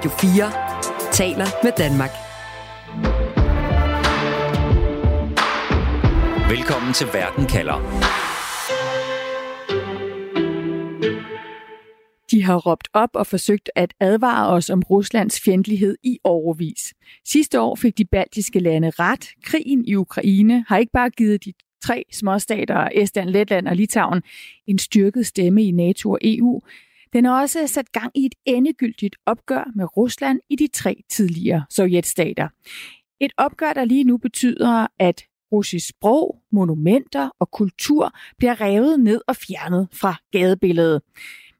Radio 4 taler med Danmark. Velkommen til Verden kalder. De har råbt op og forsøgt at advare os om Ruslands fjendtlighed i overvis. Sidste år fik de baltiske lande ret. Krigen i Ukraine har ikke bare givet de tre småstater, Estland, Letland og Litauen, en styrket stemme i NATO og EU. Den har også sat gang i et endegyldigt opgør med Rusland i de tre tidligere sovjetstater. Et opgør, der lige nu betyder, at russisk sprog, monumenter og kultur bliver revet ned og fjernet fra gadebilledet.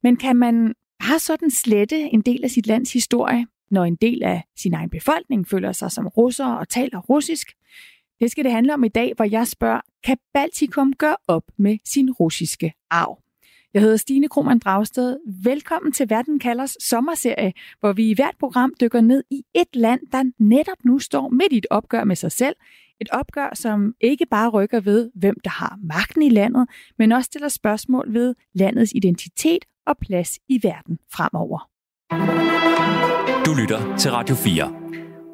Men kan man bare sådan slette en del af sit lands historie, når en del af sin egen befolkning føler sig som russere og taler russisk? Det skal det handle om i dag, hvor jeg spørger, kan Baltikum gøre op med sin russiske arv? Jeg hedder Stine Krohmann Dragsted. Velkommen til Verden kalders sommerserie, hvor vi i hvert program dykker ned i et land, der netop nu står midt i et opgør med sig selv. Et opgør, som ikke bare rykker ved, hvem der har magten i landet, men også stiller spørgsmål ved landets identitet og plads i verden fremover. Du lytter til Radio 4.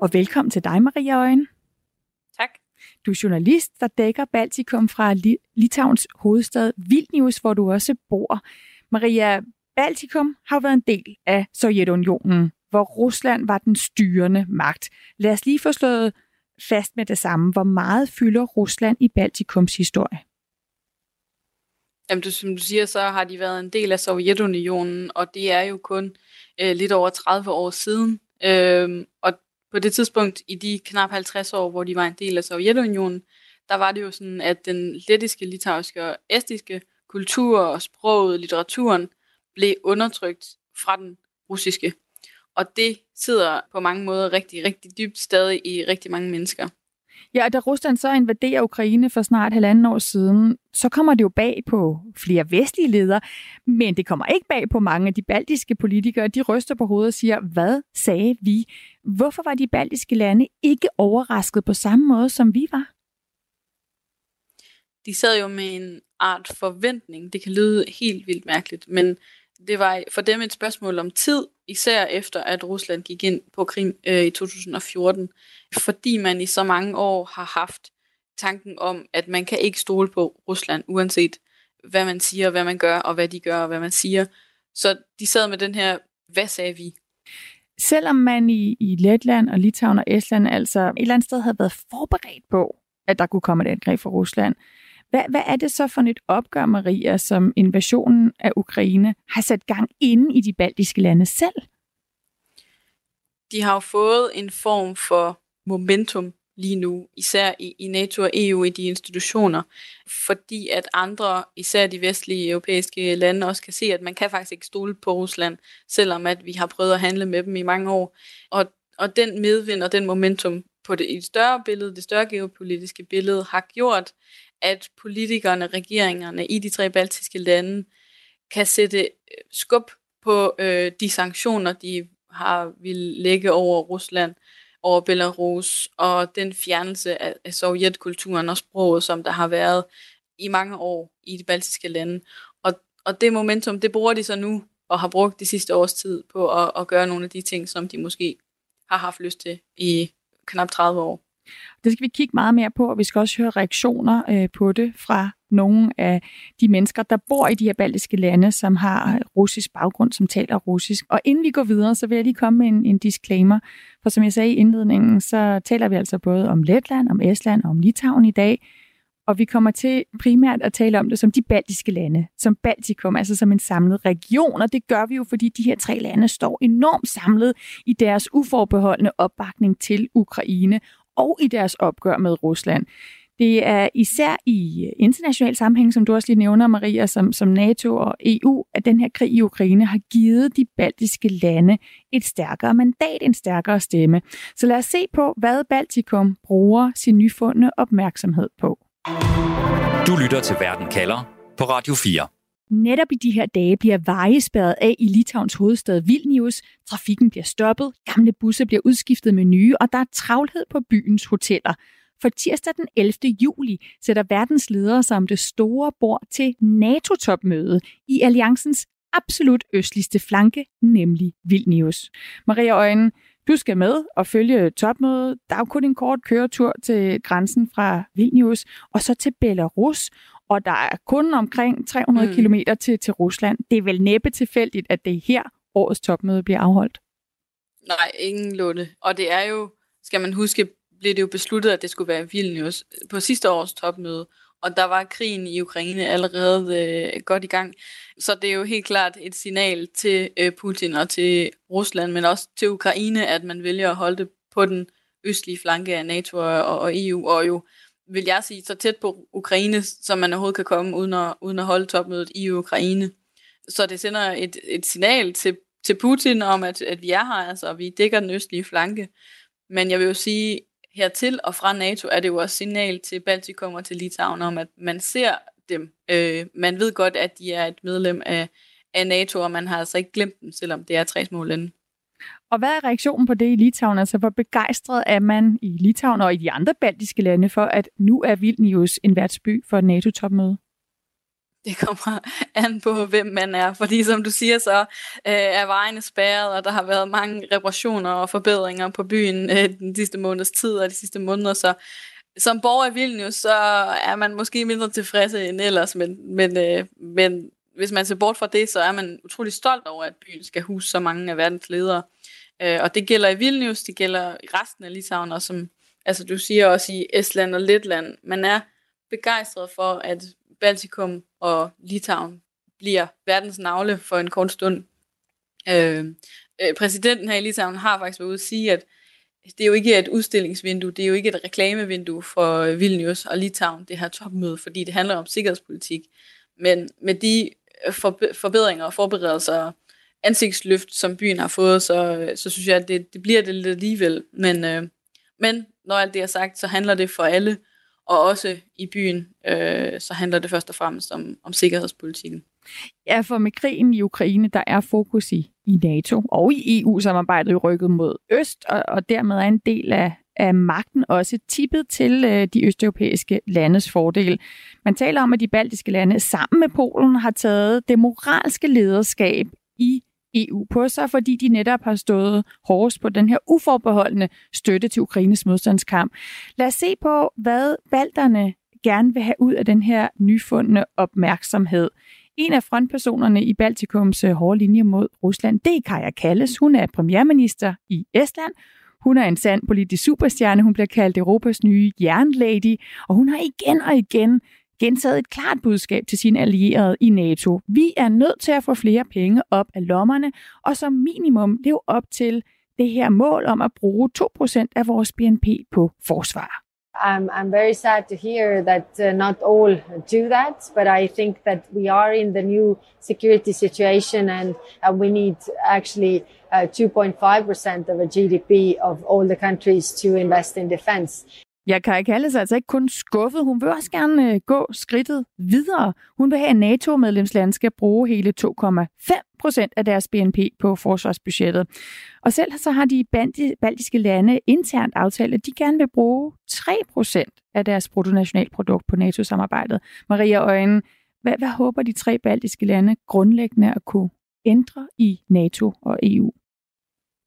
Og velkommen til dig, Maria Øjen. Du er journalist, der dækker Baltikum fra Litauens hovedstad Vilnius, hvor du også bor. Maria, Baltikum har været en del af Sovjetunionen, hvor Rusland var den styrende magt. Lad os lige få slået fast med det samme. Hvor meget fylder Rusland i Baltikums historie? Jamen, du, som du siger, så har de været en del af Sovjetunionen, og det er jo kun øh, lidt over 30 år siden. Øh, og på det tidspunkt, i de knap 50 år, hvor de var en del af Sovjetunionen, der var det jo sådan, at den lettiske, litauiske og estiske kultur og sproget, litteraturen, blev undertrykt fra den russiske. Og det sidder på mange måder rigtig, rigtig dybt stadig i rigtig mange mennesker. Ja, og da Rusland så invaderer Ukraine for snart halvanden år siden, så kommer det jo bag på flere vestlige ledere, men det kommer ikke bag på mange af de baltiske politikere. De ryster på hovedet og siger, hvad sagde vi? Hvorfor var de baltiske lande ikke overrasket på samme måde, som vi var? De sad jo med en art forventning. Det kan lyde helt vildt mærkeligt, men det var for dem et spørgsmål om tid, især efter at Rusland gik ind på Krim øh, i 2014, fordi man i så mange år har haft tanken om, at man kan ikke stole på Rusland, uanset hvad man siger, hvad man gør, og hvad de gør, og hvad man siger. Så de sad med den her, hvad sagde vi? Selvom man i, i Letland og Litauen og Estland altså et eller andet sted havde været forberedt på, at der kunne komme et angreb fra Rusland, hvad, hvad er det så for et opgør, Maria, som invasionen af Ukraine har sat gang inde i de baltiske lande selv? De har jo fået en form for momentum lige nu, især i, i NATO og EU i de institutioner, fordi at andre, især de vestlige europæiske lande, også kan se, at man kan faktisk ikke stole på Rusland, selvom at vi har prøvet at handle med dem i mange år. Og, og den medvind og den momentum på det, i det større billede, det større geopolitiske billede, har gjort, at politikerne, regeringerne i de tre baltiske lande kan sætte øh, skub på øh, de sanktioner, de har vil lægge over Rusland, over Belarus, og den fjernelse af, af sovjetkulturen og sproget, som der har været i mange år i de baltiske lande. Og, og det momentum, det bruger de så nu, og har brugt de sidste års tid på at, at gøre nogle af de ting, som de måske har haft lyst til i knap 30 år. Det skal vi kigge meget mere på, og vi skal også høre reaktioner øh, på det fra nogle af de mennesker, der bor i de her baltiske lande, som har russisk baggrund, som taler russisk. Og inden vi går videre, så vil jeg lige komme med en, en disclaimer. For som jeg sagde i indledningen, så taler vi altså både om Letland, om Estland og om Litauen i dag. Og vi kommer til primært at tale om det som de baltiske lande, som Baltikum, altså som en samlet region. Og det gør vi jo, fordi de her tre lande står enormt samlet i deres uforbeholdende opbakning til Ukraine og i deres opgør med Rusland. Det er især i øh, international sammenhæng, som du også lige nævner, Maria, som, som NATO og EU, at den her krig i Ukraine har givet de baltiske lande et stærkere mandat, en stærkere stemme. Så lad os se på, hvad Baltikum bruger sin nyfundne opmærksomhed på. Du lytter til Verden kalder på Radio 4. Netop i de her dage bliver veje spærret af i Litauens hovedstad Vilnius. Trafikken bliver stoppet, gamle busser bliver udskiftet med nye, og der er travlhed på byens hoteller. For tirsdag den 11. juli sætter verdens ledere sig om det store bord til NATO-topmøde i alliancens absolut østligste flanke, nemlig Vilnius. Maria Øjen, du skal med og følge topmødet. Der er jo kun en kort køretur til grænsen fra Vilnius og så til Belarus. Og der er kun omkring 300 mm. km til, til Rusland. Det er vel næppe tilfældigt, at det er her årets topmøde bliver afholdt. Nej, ingen lunde. Og det er jo, skal man huske, blev det jo besluttet, at det skulle være Vilnius på sidste års topmøde og der var krigen i Ukraine allerede øh, godt i gang. Så det er jo helt klart et signal til øh, Putin og til Rusland, men også til Ukraine, at man vælger at holde det på den østlige flanke af NATO og, og EU, og jo, vil jeg sige, så tæt på Ukraine, som man overhovedet kan komme, uden at, uden at holde topmødet i Ukraine. Så det sender et, et signal til, til Putin om, at, at vi er her, altså, og vi dækker den østlige flanke. Men jeg vil jo sige, hertil og fra NATO er det jo også signal til Baltikum og til Litauen om, at man ser dem. Øh, man ved godt, at de er et medlem af, af NATO, og man har altså ikke glemt dem, selvom det er tre små lande. Og hvad er reaktionen på det i Litauen? Altså, hvor begejstret er man i Litauen og i de andre baltiske lande for, at nu er Vilnius en værtsby for NATO-topmøde? det kommer an på, hvem man er. Fordi som du siger, så øh, er vejene spærret, og der har været mange reparationer og forbedringer på byen øh, den sidste måneds tid og de sidste måneder. Så som borger i Vilnius, så er man måske mindre tilfreds end ellers, men, men, øh, men hvis man ser bort fra det, så er man utrolig stolt over, at byen skal huse så mange af verdens ledere. Øh, og det gælder i Vilnius, det gælder i resten af Litauen, og som altså, du siger også i Estland og Letland. Man er begejstret for, at Baltikum og Litauen bliver verdens navle for en kort stund. Øh, øh, præsidenten her i Litauen har faktisk været ude at sige, at det er jo ikke et udstillingsvindue, det er jo ikke et reklamevindue for Vilnius og Litauen, det her topmøde, fordi det handler om sikkerhedspolitik. Men med de forbedringer og forberedelser ansigtsløft, som byen har fået, så, øh, så synes jeg, at det, det bliver det lidt alligevel. Men, øh, men når alt det er sagt, så handler det for alle og også i byen, øh, så handler det først og fremmest om, om sikkerhedspolitikken. Ja, for med krigen i Ukraine, der er fokus i, i NATO og i EU-samarbejdet rykket mod øst, og, og dermed er en del af, af magten også tippet til øh, de østeuropæiske landes fordel. Man taler om, at de baltiske lande sammen med Polen har taget det moralske lederskab i EU på sig, fordi de netop har stået hårdest på den her uforbeholdende støtte til Ukraines modstandskamp. Lad os se på, hvad balterne gerne vil have ud af den her nyfundne opmærksomhed. En af frontpersonerne i Baltikums øh, hårde linje mod Rusland, det er Kaja Kalles. Hun er premierminister i Estland. Hun er en sand politisk superstjerne. Hun bliver kaldt Europas nye jernlady, og hun har igen og igen gentaget et klart budskab til sine allierede i NATO. Vi er nødt til at få flere penge op af lommerne, og som minimum leve op til det her mål om at bruge 2% af vores BNP på forsvar. I'm, I'm very sad to hear that uh, not all do that, but I think that we are in the new security situation and uh, we need actually uh, 2.5% of a GDP of all the countries to invest in defense. Ja, Kaja Kalles er altså ikke kun skuffet. Hun vil også gerne øh, gå skridtet videre. Hun vil have, at NATO-medlemsland skal bruge hele 2,5 procent af deres BNP på forsvarsbudgettet. Og selv så har de baltiske lande internt aftalt, at de gerne vil bruge 3 procent af deres bruttonationalprodukt på NATO-samarbejdet. Maria Øjen, hvad, hvad håber de tre baltiske lande grundlæggende at kunne ændre i NATO og EU?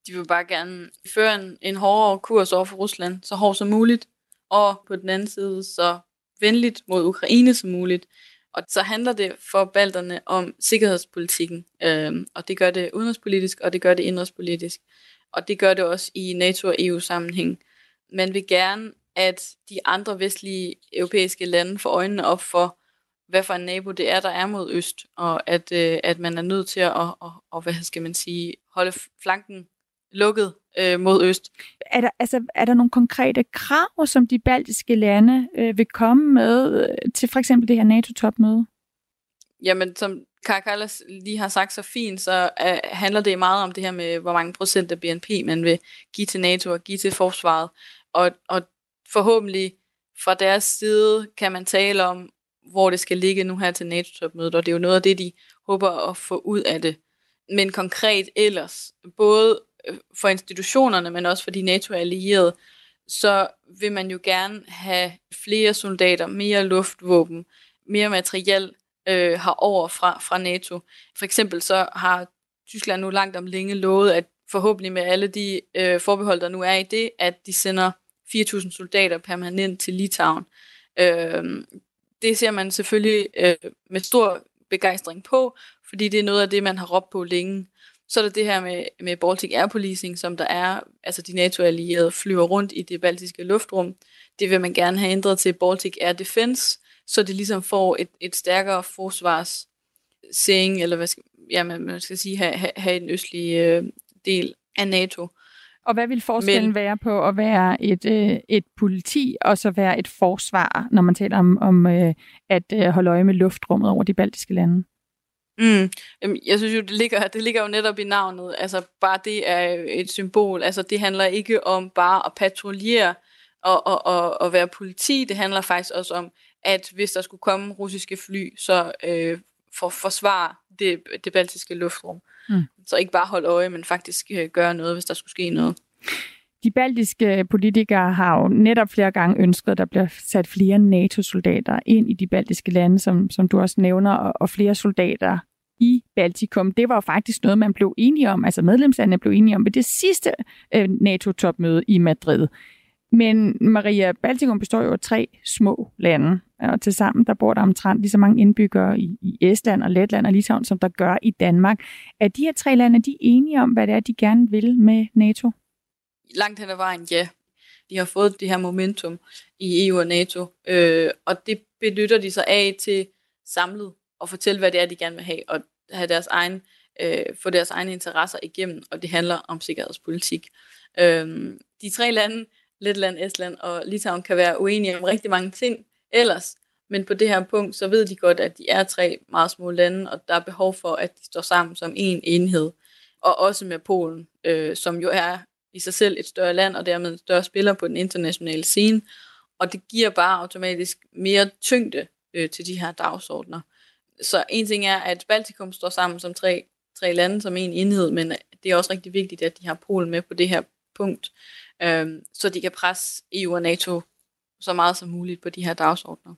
De vil bare gerne føre en, en hårdere kurs over for Rusland, så hård som muligt, og på den anden side så venligt mod Ukraine som muligt. Og så handler det for balterne om sikkerhedspolitikken, øh, og det gør det udenrigspolitisk, og det gør det indrigspolitisk. Og det gør det også i NATO og EU-sammenhæng. Man vil gerne, at de andre vestlige europæiske lande får øjnene op for, hvad for en nabo det er, der er mod øst, og at, øh, at man er nødt til at, og, og, hvad skal man sige, holde flanken lukket øh, mod øst. Er der, altså, er der nogle konkrete krav, som de baltiske lande øh, vil komme med øh, til for eksempel det her NATO-topmøde? Jamen, som Karakallas lige har sagt så fint, så øh, handler det meget om det her med, hvor mange procent af BNP man vil give til NATO og give til forsvaret. Og, og forhåbentlig fra deres side kan man tale om, hvor det skal ligge nu her til NATO-topmødet, og det er jo noget af det, de håber at få ud af det. Men konkret ellers, både Øh, for institutionerne, men også for de NATO-allierede, så vil man jo gerne have flere soldater, mere luftvåben, mere materiel øh, har over fra, fra NATO. For eksempel så har Tyskland nu langt om længe lovet, at forhåbentlig med alle de øh, forbehold, der nu er i det, at de sender 4.000 soldater permanent til Litauen. Øh, det ser man selvfølgelig øh, med stor begejstring på, fordi det er noget af det, man har råbt på længe. Så er der det her med, med Baltic Air Policing, som der er, altså de NATO-allierede flyver rundt i det baltiske luftrum. Det vil man gerne have ændret til Baltic Air Defense, så det ligesom får et, et stærkere forsvars eller hvad skal, ja, man, man skal sige, have, have, have den østlige øh, del af NATO. Og hvad vil forskellen Men, være på at være et, øh, et politi og så være et forsvar, når man taler om, om øh, at øh, holde øje med luftrummet over de baltiske lande? Mm. Jeg synes jo, det ligger, det ligger jo netop i navnet. Altså, bare det er et symbol. Altså, det handler ikke om bare at patruljere og, og, og, og være politi. Det handler faktisk også om, at hvis der skulle komme russiske fly, så øh, for forsvare det, det baltiske luftrum. Mm. Så ikke bare holde øje, men faktisk øh, gøre noget, hvis der skulle ske noget. De baltiske politikere har jo netop flere gange ønsket, at der bliver sat flere NATO-soldater ind i de baltiske lande, som, som du også nævner, og, og flere soldater i Baltikum. Det var jo faktisk noget, man blev enige om, altså medlemslandene blev enige om ved det sidste øh, NATO-topmøde i Madrid. Men Maria, Baltikum består jo af tre små lande, og til sammen der bor der omtrent lige så mange indbyggere i, i Estland og Letland og Litauen, som der gør i Danmark. Er de her tre lande, de enige om, hvad det er, de gerne vil med NATO? Langt hen ad vejen, ja. De har fået det her momentum i EU og NATO, øh, og det benytter de sig af til samlet at fortælle, hvad det er, de gerne vil have, og have deres egen, øh, få deres egne interesser igennem, og det handler om sikkerhedspolitik. Øh, de tre lande, Letland, Estland og Litauen, kan være uenige om rigtig mange ting ellers, men på det her punkt, så ved de godt, at de er tre meget små lande, og der er behov for, at de står sammen som en enhed. Og også med Polen, øh, som jo er i sig selv et større land, og dermed en større spiller på den internationale scene. Og det giver bare automatisk mere tyngde øh, til de her dagsordner. Så en ting er, at Baltikum står sammen som tre, tre lande, som en enhed, men det er også rigtig vigtigt, at de har Polen med på det her punkt, øh, så de kan presse EU og NATO så meget som muligt på de her dagsordner.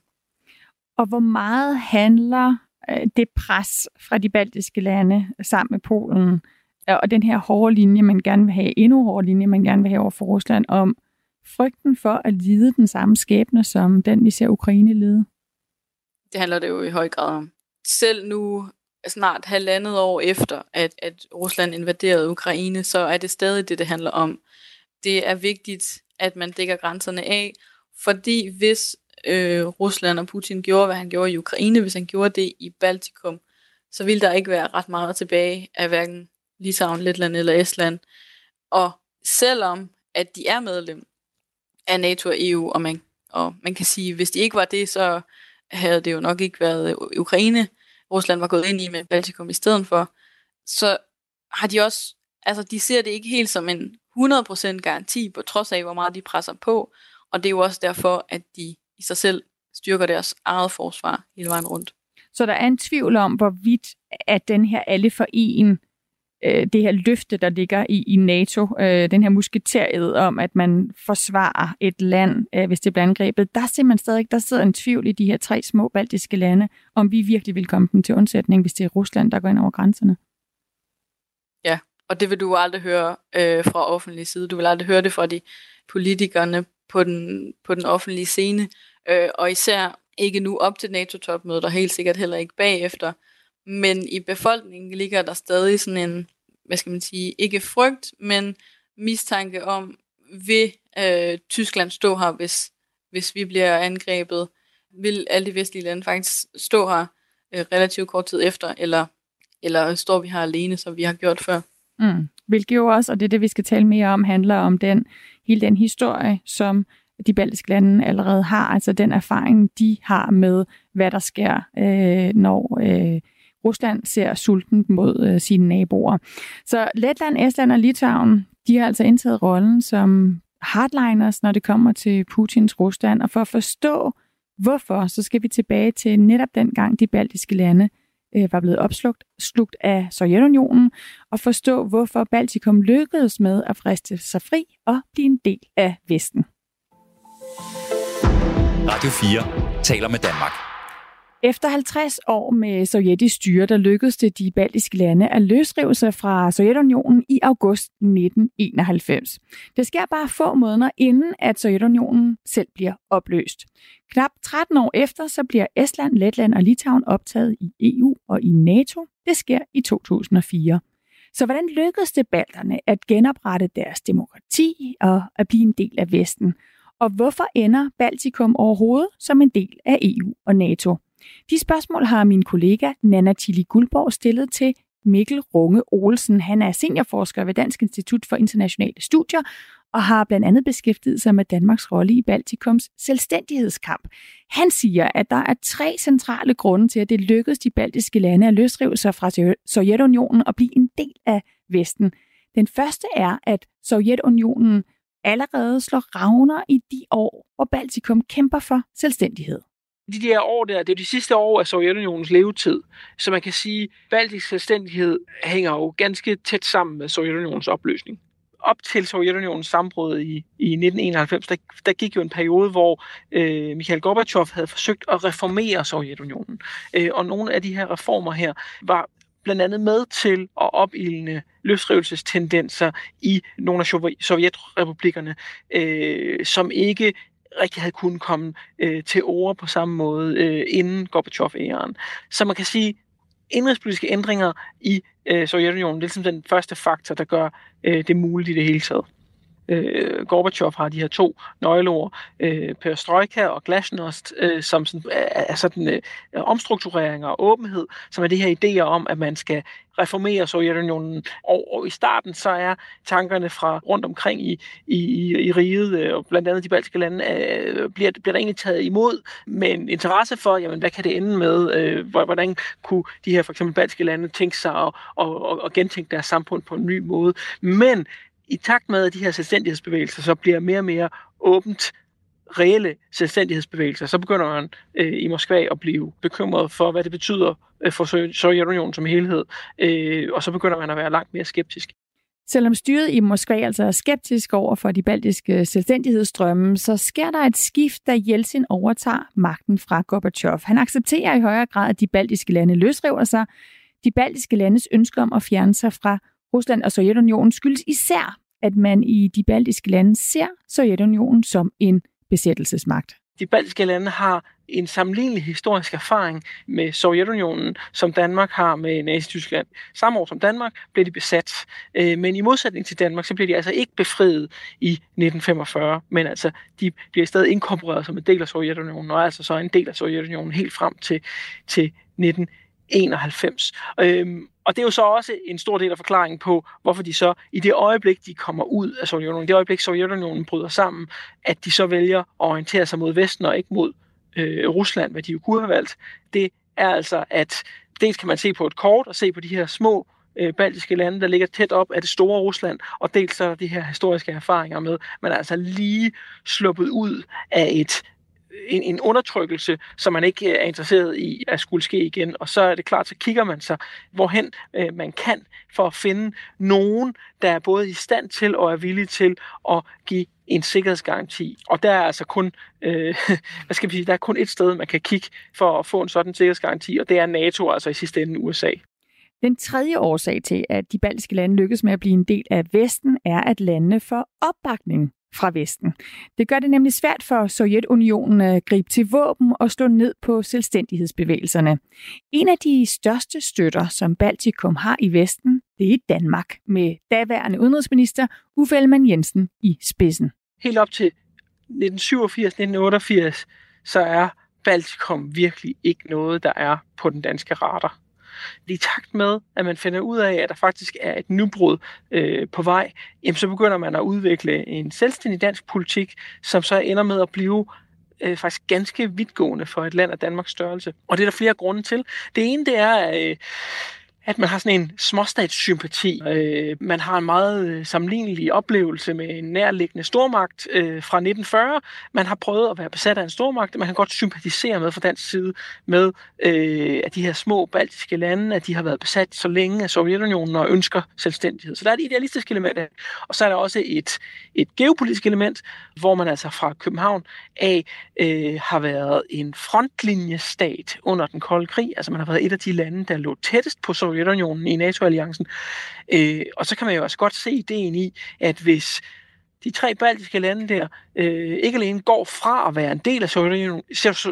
Og hvor meget handler øh, det pres fra de baltiske lande sammen med Polen, øh, og den her hårde linje, man gerne vil have, endnu hårde linje, man gerne vil have over for Rusland, om frygten for at lide den samme skæbne, som den vi ser Ukraine lide? Det handler det jo i høj grad om. Selv nu, snart halvandet år efter, at, at Rusland invaderede Ukraine, så er det stadig det, det handler om. Det er vigtigt, at man dækker grænserne af, fordi hvis øh, Rusland og Putin gjorde, hvad han gjorde i Ukraine, hvis han gjorde det i Baltikum, så ville der ikke være ret meget tilbage af hverken Litauen, Letland eller Estland. Og selvom at de er medlem af NATO og EU, og man, og man kan sige, hvis de ikke var det, så havde det jo nok ikke været Ukraine, Rusland var gået ind i med Baltikum i stedet for, så har de også, altså de ser det ikke helt som en 100% garanti, på trods af, hvor meget de presser på, og det er jo også derfor, at de i sig selv styrker deres eget forsvar hele vejen rundt. Så der er en tvivl om, hvorvidt at den her alle for en, øh, det her løfte, der ligger i, i NATO, øh, den her musketeriet om, at man forsvarer et land, øh, hvis det bliver angrebet, der ser man stadig, der sidder en tvivl i de her tre små baltiske lande, om vi virkelig vil komme dem til undsætning, hvis det er Rusland, der går ind over grænserne. Ja, og det vil du aldrig høre øh, fra offentlig side. Du vil aldrig høre det fra de politikerne på den, på den offentlige scene, øh, og især ikke nu op til NATO-topmødet, og helt sikkert heller ikke bagefter. Men i befolkningen ligger der stadig sådan en, hvad skal man sige, ikke frygt, men mistanke om, vil øh, Tyskland stå her, hvis, hvis vi bliver angrebet? Vil alle de vestlige lande faktisk stå her øh, relativt kort tid efter, eller, eller står vi her alene, som vi har gjort før? Mm. Hvilket jo også, og det er det, vi skal tale mere om, handler om den hele den historie, som de baltiske lande allerede har, altså den erfaring, de har med, hvad der sker, øh, når øh, Rusland ser sulten mod øh, sine naboer. Så Letland, Estland og Litauen, de har altså indtaget rollen som hardliners, når det kommer til Putins Rusland, og for at forstå, hvorfor, så skal vi tilbage til netop den gang de baltiske lande øh, var blevet opslugt slugt af Sovjetunionen, og forstå, hvorfor Baltikum lykkedes med at friste sig fri og blive en del af Vesten. Radio 4 taler med Danmark. Efter 50 år med sovjetisk styre, der lykkedes det de baltiske lande at løsrive sig fra Sovjetunionen i august 1991. Det sker bare få måneder inden, at Sovjetunionen selv bliver opløst. Knap 13 år efter, så bliver Estland, Letland og Litauen optaget i EU og i NATO. Det sker i 2004. Så hvordan lykkedes det balterne at genoprette deres demokrati og at blive en del af Vesten? Og hvorfor ender Baltikum overhovedet som en del af EU og NATO? De spørgsmål har min kollega Nana Tilly Guldborg stillet til Mikkel Runge Olsen. Han er seniorforsker ved Dansk Institut for Internationale Studier og har blandt andet beskæftiget sig med Danmarks rolle i Baltikums selvstændighedskamp. Han siger, at der er tre centrale grunde til, at det lykkedes de baltiske lande at løsrive sig fra Sovjetunionen og blive en del af Vesten. Den første er, at Sovjetunionen allerede slår ravner i de år, hvor Baltikum kæmper for selvstændighed de der år der, det er de sidste år af Sovjetunionens levetid. Så man kan sige, at baltisk selvstændighed hænger jo ganske tæt sammen med Sovjetunionens opløsning. Op til Sovjetunionens sambrud i, i 1991, der, der gik jo en periode, hvor øh, Mikhail Gorbachev havde forsøgt at reformere Sovjetunionen. Øh, og nogle af de her reformer her var blandt andet med til at opildne løsrivelsestendenser i nogle af sovjetrepublikkerne, øh, som ikke rigtig havde kunnet komme øh, til ord på samme måde øh, inden Gorbachev-æren. Så man kan sige, indrigspolitiske ændringer i øh, Sovjetunionen, det er ligesom den første faktor, der gør øh, det muligt i det hele taget øh, Gorbachev har de her to nøgleord, øh, perestrojka og glasnost, øh, som sådan, er, er sådan øh, omstrukturering og åbenhed, som er det her idéer om, at man skal reformere Sovjetunionen. Og, og i starten så er tankerne fra rundt omkring i, i, i riget, øh, og blandt andet de baltiske lande, øh, bliver, bliver der egentlig taget imod med en interesse for, jamen, hvad kan det ende med? Øh, hvordan kunne de her for eksempel baltiske lande tænke sig at, og, og, og gentænke deres samfund på en ny måde? Men i takt med, at de her selvstændighedsbevægelser så bliver mere og mere åbent reelle selvstændighedsbevægelser, så begynder man øh, i Moskva at blive bekymret for, hvad det betyder øh, for Sovjetunionen som helhed, øh, og så begynder man at være langt mere skeptisk. Selvom styret i Moskva altså er skeptisk over for de baltiske selvstændighedsstrømme, så sker der et skift, da Jeltsin overtager magten fra Gorbachev. Han accepterer i højere grad, at de baltiske lande løsriver sig. De baltiske landes ønske om at fjerne sig fra Rusland og Sovjetunionen skyldes især, at man i de baltiske lande ser Sovjetunionen som en besættelsesmagt. De baltiske lande har en sammenlignelig historisk erfaring med Sovjetunionen, som Danmark har med Nazi-Tyskland. Samme år som Danmark blev de besat, øh, men i modsætning til Danmark, så blev de altså ikke befriet i 1945, men altså de bliver stadig inkorporeret som en del af Sovjetunionen, og er altså så en del af Sovjetunionen helt frem til, til 19 91. Øhm, og det er jo så også en stor del af forklaringen på, hvorfor de så i det øjeblik, de kommer ud af Sovjetunionen, det øjeblik Sovjetunionen bryder sammen, at de så vælger at orientere sig mod Vesten og ikke mod øh, Rusland, hvad de jo kunne have valgt. Det er altså, at dels kan man se på et kort og se på de her små øh, baltiske lande, der ligger tæt op af det store Rusland, og dels så er der de her historiske erfaringer med, man er altså lige sluppet ud af et en, en undertrykkelse, som man ikke øh, er interesseret i at skulle ske igen. Og så er det klart, så kigger man sig, hvorhen øh, man kan, for at finde nogen, der er både i stand til og er villig til at give en sikkerhedsgaranti. Og der er altså kun, øh, hvad skal vi sige, der er kun et sted, man kan kigge for at få en sådan sikkerhedsgaranti, og det er NATO, altså i sidste ende USA. Den tredje årsag til, at de baltiske lande lykkes med at blive en del af Vesten, er, at landene får opbakning fra Vesten. Det gør det nemlig svært for Sovjetunionen at gribe til våben og slå ned på selvstændighedsbevægelserne. En af de største støtter, som Baltikum har i Vesten, det er Danmark, med daværende udenrigsminister Uffe Ellemann Jensen i spidsen. Helt op til 1987-1988, så er Baltikum virkelig ikke noget, der er på den danske radar i takt med, at man finder ud af, at der faktisk er et nybrud øh, på vej, jamen så begynder man at udvikle en selvstændig dansk politik, som så ender med at blive øh, faktisk ganske vidtgående for et land af Danmarks størrelse. Og det er der flere grunde til. Det ene, det er, øh, at man har sådan en småstatssympati. Øh, man har en meget øh, sammenlignelig oplevelse med en nærliggende stormagt øh, fra 1940. Man har prøvet at være besat af en stormagt. Man kan godt sympatisere med fra dansk side med, øh, at de her små baltiske lande, at de har været besat så længe af Sovjetunionen og ønsker selvstændighed. Så der er et idealistisk element af Og så er der også et, et geopolitisk element, hvor man altså fra København af øh, har været en frontlinjestat under den kolde krig. Altså man har været et af de lande, der lå tættest på Sovjetunionen i NATO-alliancen. Øh, og så kan man jo også godt se ideen i, at hvis de tre baltiske lande der øh, ikke alene går fra at være en del af Sovjetunionen,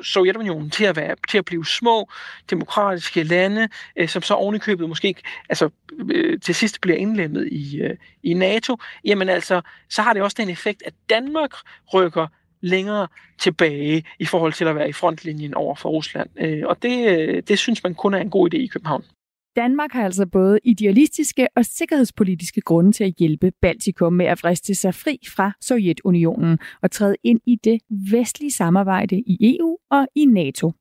Sovjetunionen til, at være, til at blive små demokratiske lande, øh, som så ovenikøbet måske altså, øh, til sidst bliver indlemmet i, øh, i NATO, jamen altså, så har det også den effekt, at Danmark rykker længere tilbage i forhold til at være i frontlinjen over for Rusland. Øh, og det, øh, det synes man kun er en god idé i København. Danmark har altså både idealistiske og sikkerhedspolitiske grunde til at hjælpe Baltikum med at vriste sig fri fra Sovjetunionen og træde ind i det vestlige samarbejde i EU og i NATO.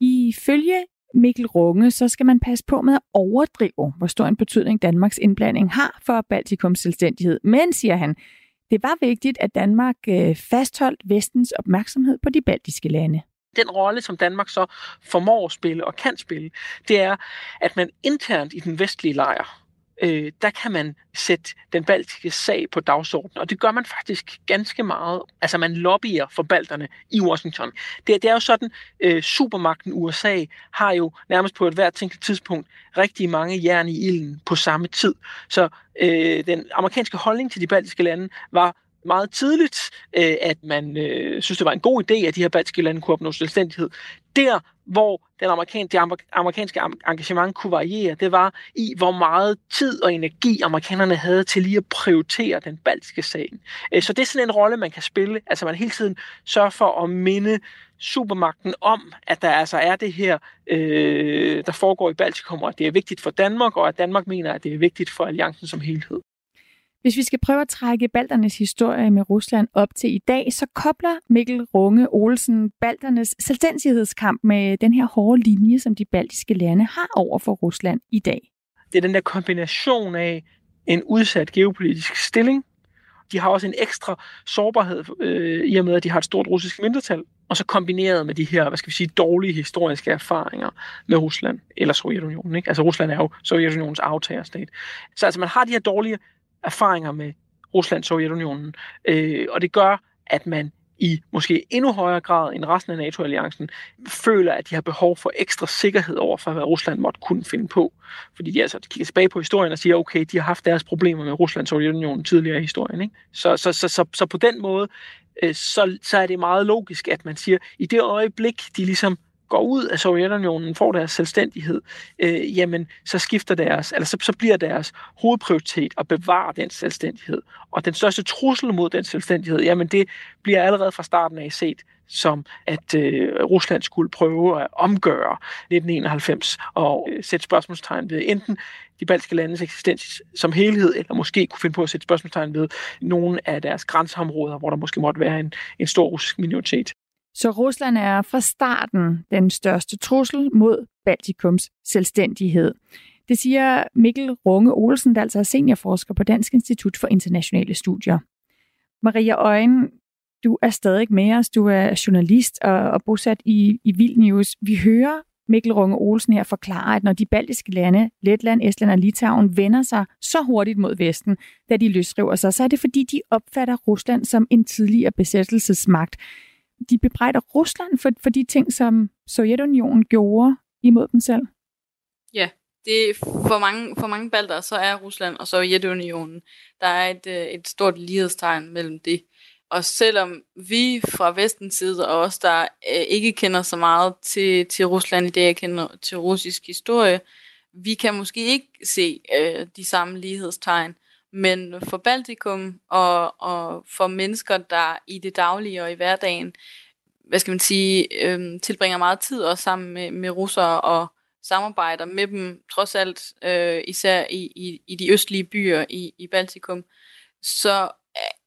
Ifølge Mikkel Runge, så skal man passe på med at overdrive, hvor stor en betydning Danmarks indblanding har for Baltikums selvstændighed. Men, siger han, det var vigtigt, at Danmark øh, fastholdt vestens opmærksomhed på de baltiske lande den rolle, som Danmark så formår at spille og kan spille, det er, at man internt i den vestlige lejr, øh, der kan man sætte den baltiske sag på dagsordenen, og det gør man faktisk ganske meget. Altså man lobbyer for balterne i Washington. Det, det er jo sådan, øh, supermagten USA har jo nærmest på et hvert tænkt tidspunkt rigtig mange jern i ilden på samme tid. Så øh, den amerikanske holdning til de baltiske lande var meget tidligt, øh, at man øh, synes, det var en god idé, at de her baltiske lande kunne opnå selvstændighed. Der, hvor den amerikan, det amerikanske engagement kunne variere, det var i, hvor meget tid og energi amerikanerne havde til lige at prioritere den baltiske sag. Øh, så det er sådan en rolle, man kan spille. Altså man hele tiden sørger for at minde supermagten om, at der altså er det her, øh, der foregår i Baltikum, og at det er vigtigt for Danmark, og at Danmark mener, at det er vigtigt for alliancen som helhed. Hvis vi skal prøve at trække balternes historie med Rusland op til i dag, så kobler Mikkel Runge Olsen balternes selvstændighedskamp med den her hårde linje, som de baltiske lande har over for Rusland i dag. Det er den der kombination af en udsat geopolitisk stilling. De har også en ekstra sårbarhed øh, i og med, at de har et stort russisk mindretal. Og så kombineret med de her, hvad skal vi sige, dårlige historiske erfaringer med Rusland eller Sovjetunionen. Ikke? Altså Rusland er jo Sovjetunionens aftagerstat. Så altså man har de her dårlige erfaringer med Rusland og Sovjetunionen. Øh, og det gør, at man i måske endnu højere grad end resten af NATO-alliancen føler, at de har behov for ekstra sikkerhed over for, hvad Rusland måtte kunne finde på. Fordi de altså kigger tilbage på historien og siger, okay, de har haft deres problemer med Rusland og Sovjetunionen tidligere i historien. Ikke? Så, så, så, så, så på den måde, øh, så, så er det meget logisk, at man siger, i det øjeblik, de ligesom går ud af Sovjetunionen, får deres selvstændighed, øh, jamen så skifter deres, eller så, så bliver deres hovedprioritet at bevare den selvstændighed. Og den største trussel mod den selvstændighed, jamen det bliver allerede fra starten af set som at øh, Rusland skulle prøve at omgøre 1991 og øh, sætte spørgsmålstegn ved enten de baltiske landes eksistens som helhed, eller måske kunne finde på at sætte spørgsmålstegn ved nogle af deres grænseområder, hvor der måske måtte være en, en stor russisk minoritet. Så Rusland er fra starten den største trussel mod Baltikums selvstændighed. Det siger Mikkel Runge Olsen, der altså er seniorforsker på Dansk Institut for Internationale Studier. Maria Øjen, du er stadig med os. Du er journalist og, og bosat i, i Vilnius. Vi hører Mikkel Runge Olsen her forklare, at når de baltiske lande, Letland, Estland og Litauen, vender sig så hurtigt mod Vesten, da de løsriver sig, så er det fordi, de opfatter Rusland som en tidligere besættelsesmagt de bebrejder Rusland for, for de ting, som Sovjetunionen gjorde imod dem selv? Ja, det for mange, for mange balder, så er Rusland og Sovjetunionen, der er et, øh, et stort lighedstegn mellem det. Og selvom vi fra vestens side, og os der øh, ikke kender så meget til, til Rusland i det, jeg kender til russisk historie, vi kan måske ikke se øh, de samme lighedstegn. Men for Baltikum og, og for mennesker, der i det daglige og i hverdagen, hvad skal man sige, øh, tilbringer meget tid også sammen med, med russere og samarbejder med dem, trods alt øh, især i, i, i de østlige byer i, i Baltikum, så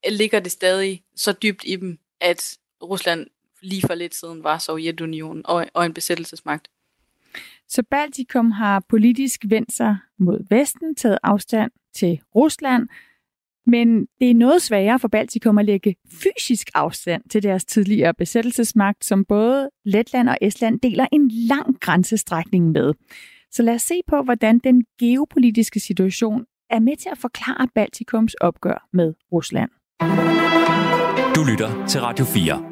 øh, ligger det stadig så dybt i dem, at Rusland lige for lidt siden var Sovjetunionen og, og en besættelsesmagt. Så Baltikum har politisk vendt sig mod Vesten, taget afstand til Rusland, men det er noget sværere for Baltikum at lægge fysisk afstand til deres tidligere besættelsesmagt, som både Letland og Estland deler en lang grænsestrækning med. Så lad os se på, hvordan den geopolitiske situation er med til at forklare Baltikums opgør med Rusland. Du lytter til Radio 4.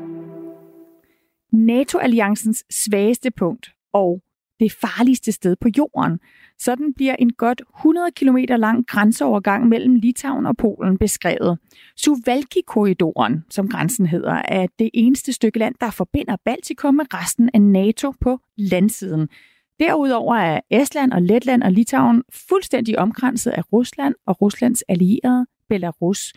NATO-alliancens svageste punkt og det farligste sted på jorden. Sådan bliver en godt 100 km lang grænseovergang mellem Litauen og Polen beskrevet. Suwalki-korridoren, som grænsen hedder, er det eneste stykke land, der forbinder Baltikum med resten af NATO på landsiden. Derudover er Estland og Letland og Litauen fuldstændig omkranset af Rusland og Ruslands allierede Belarus.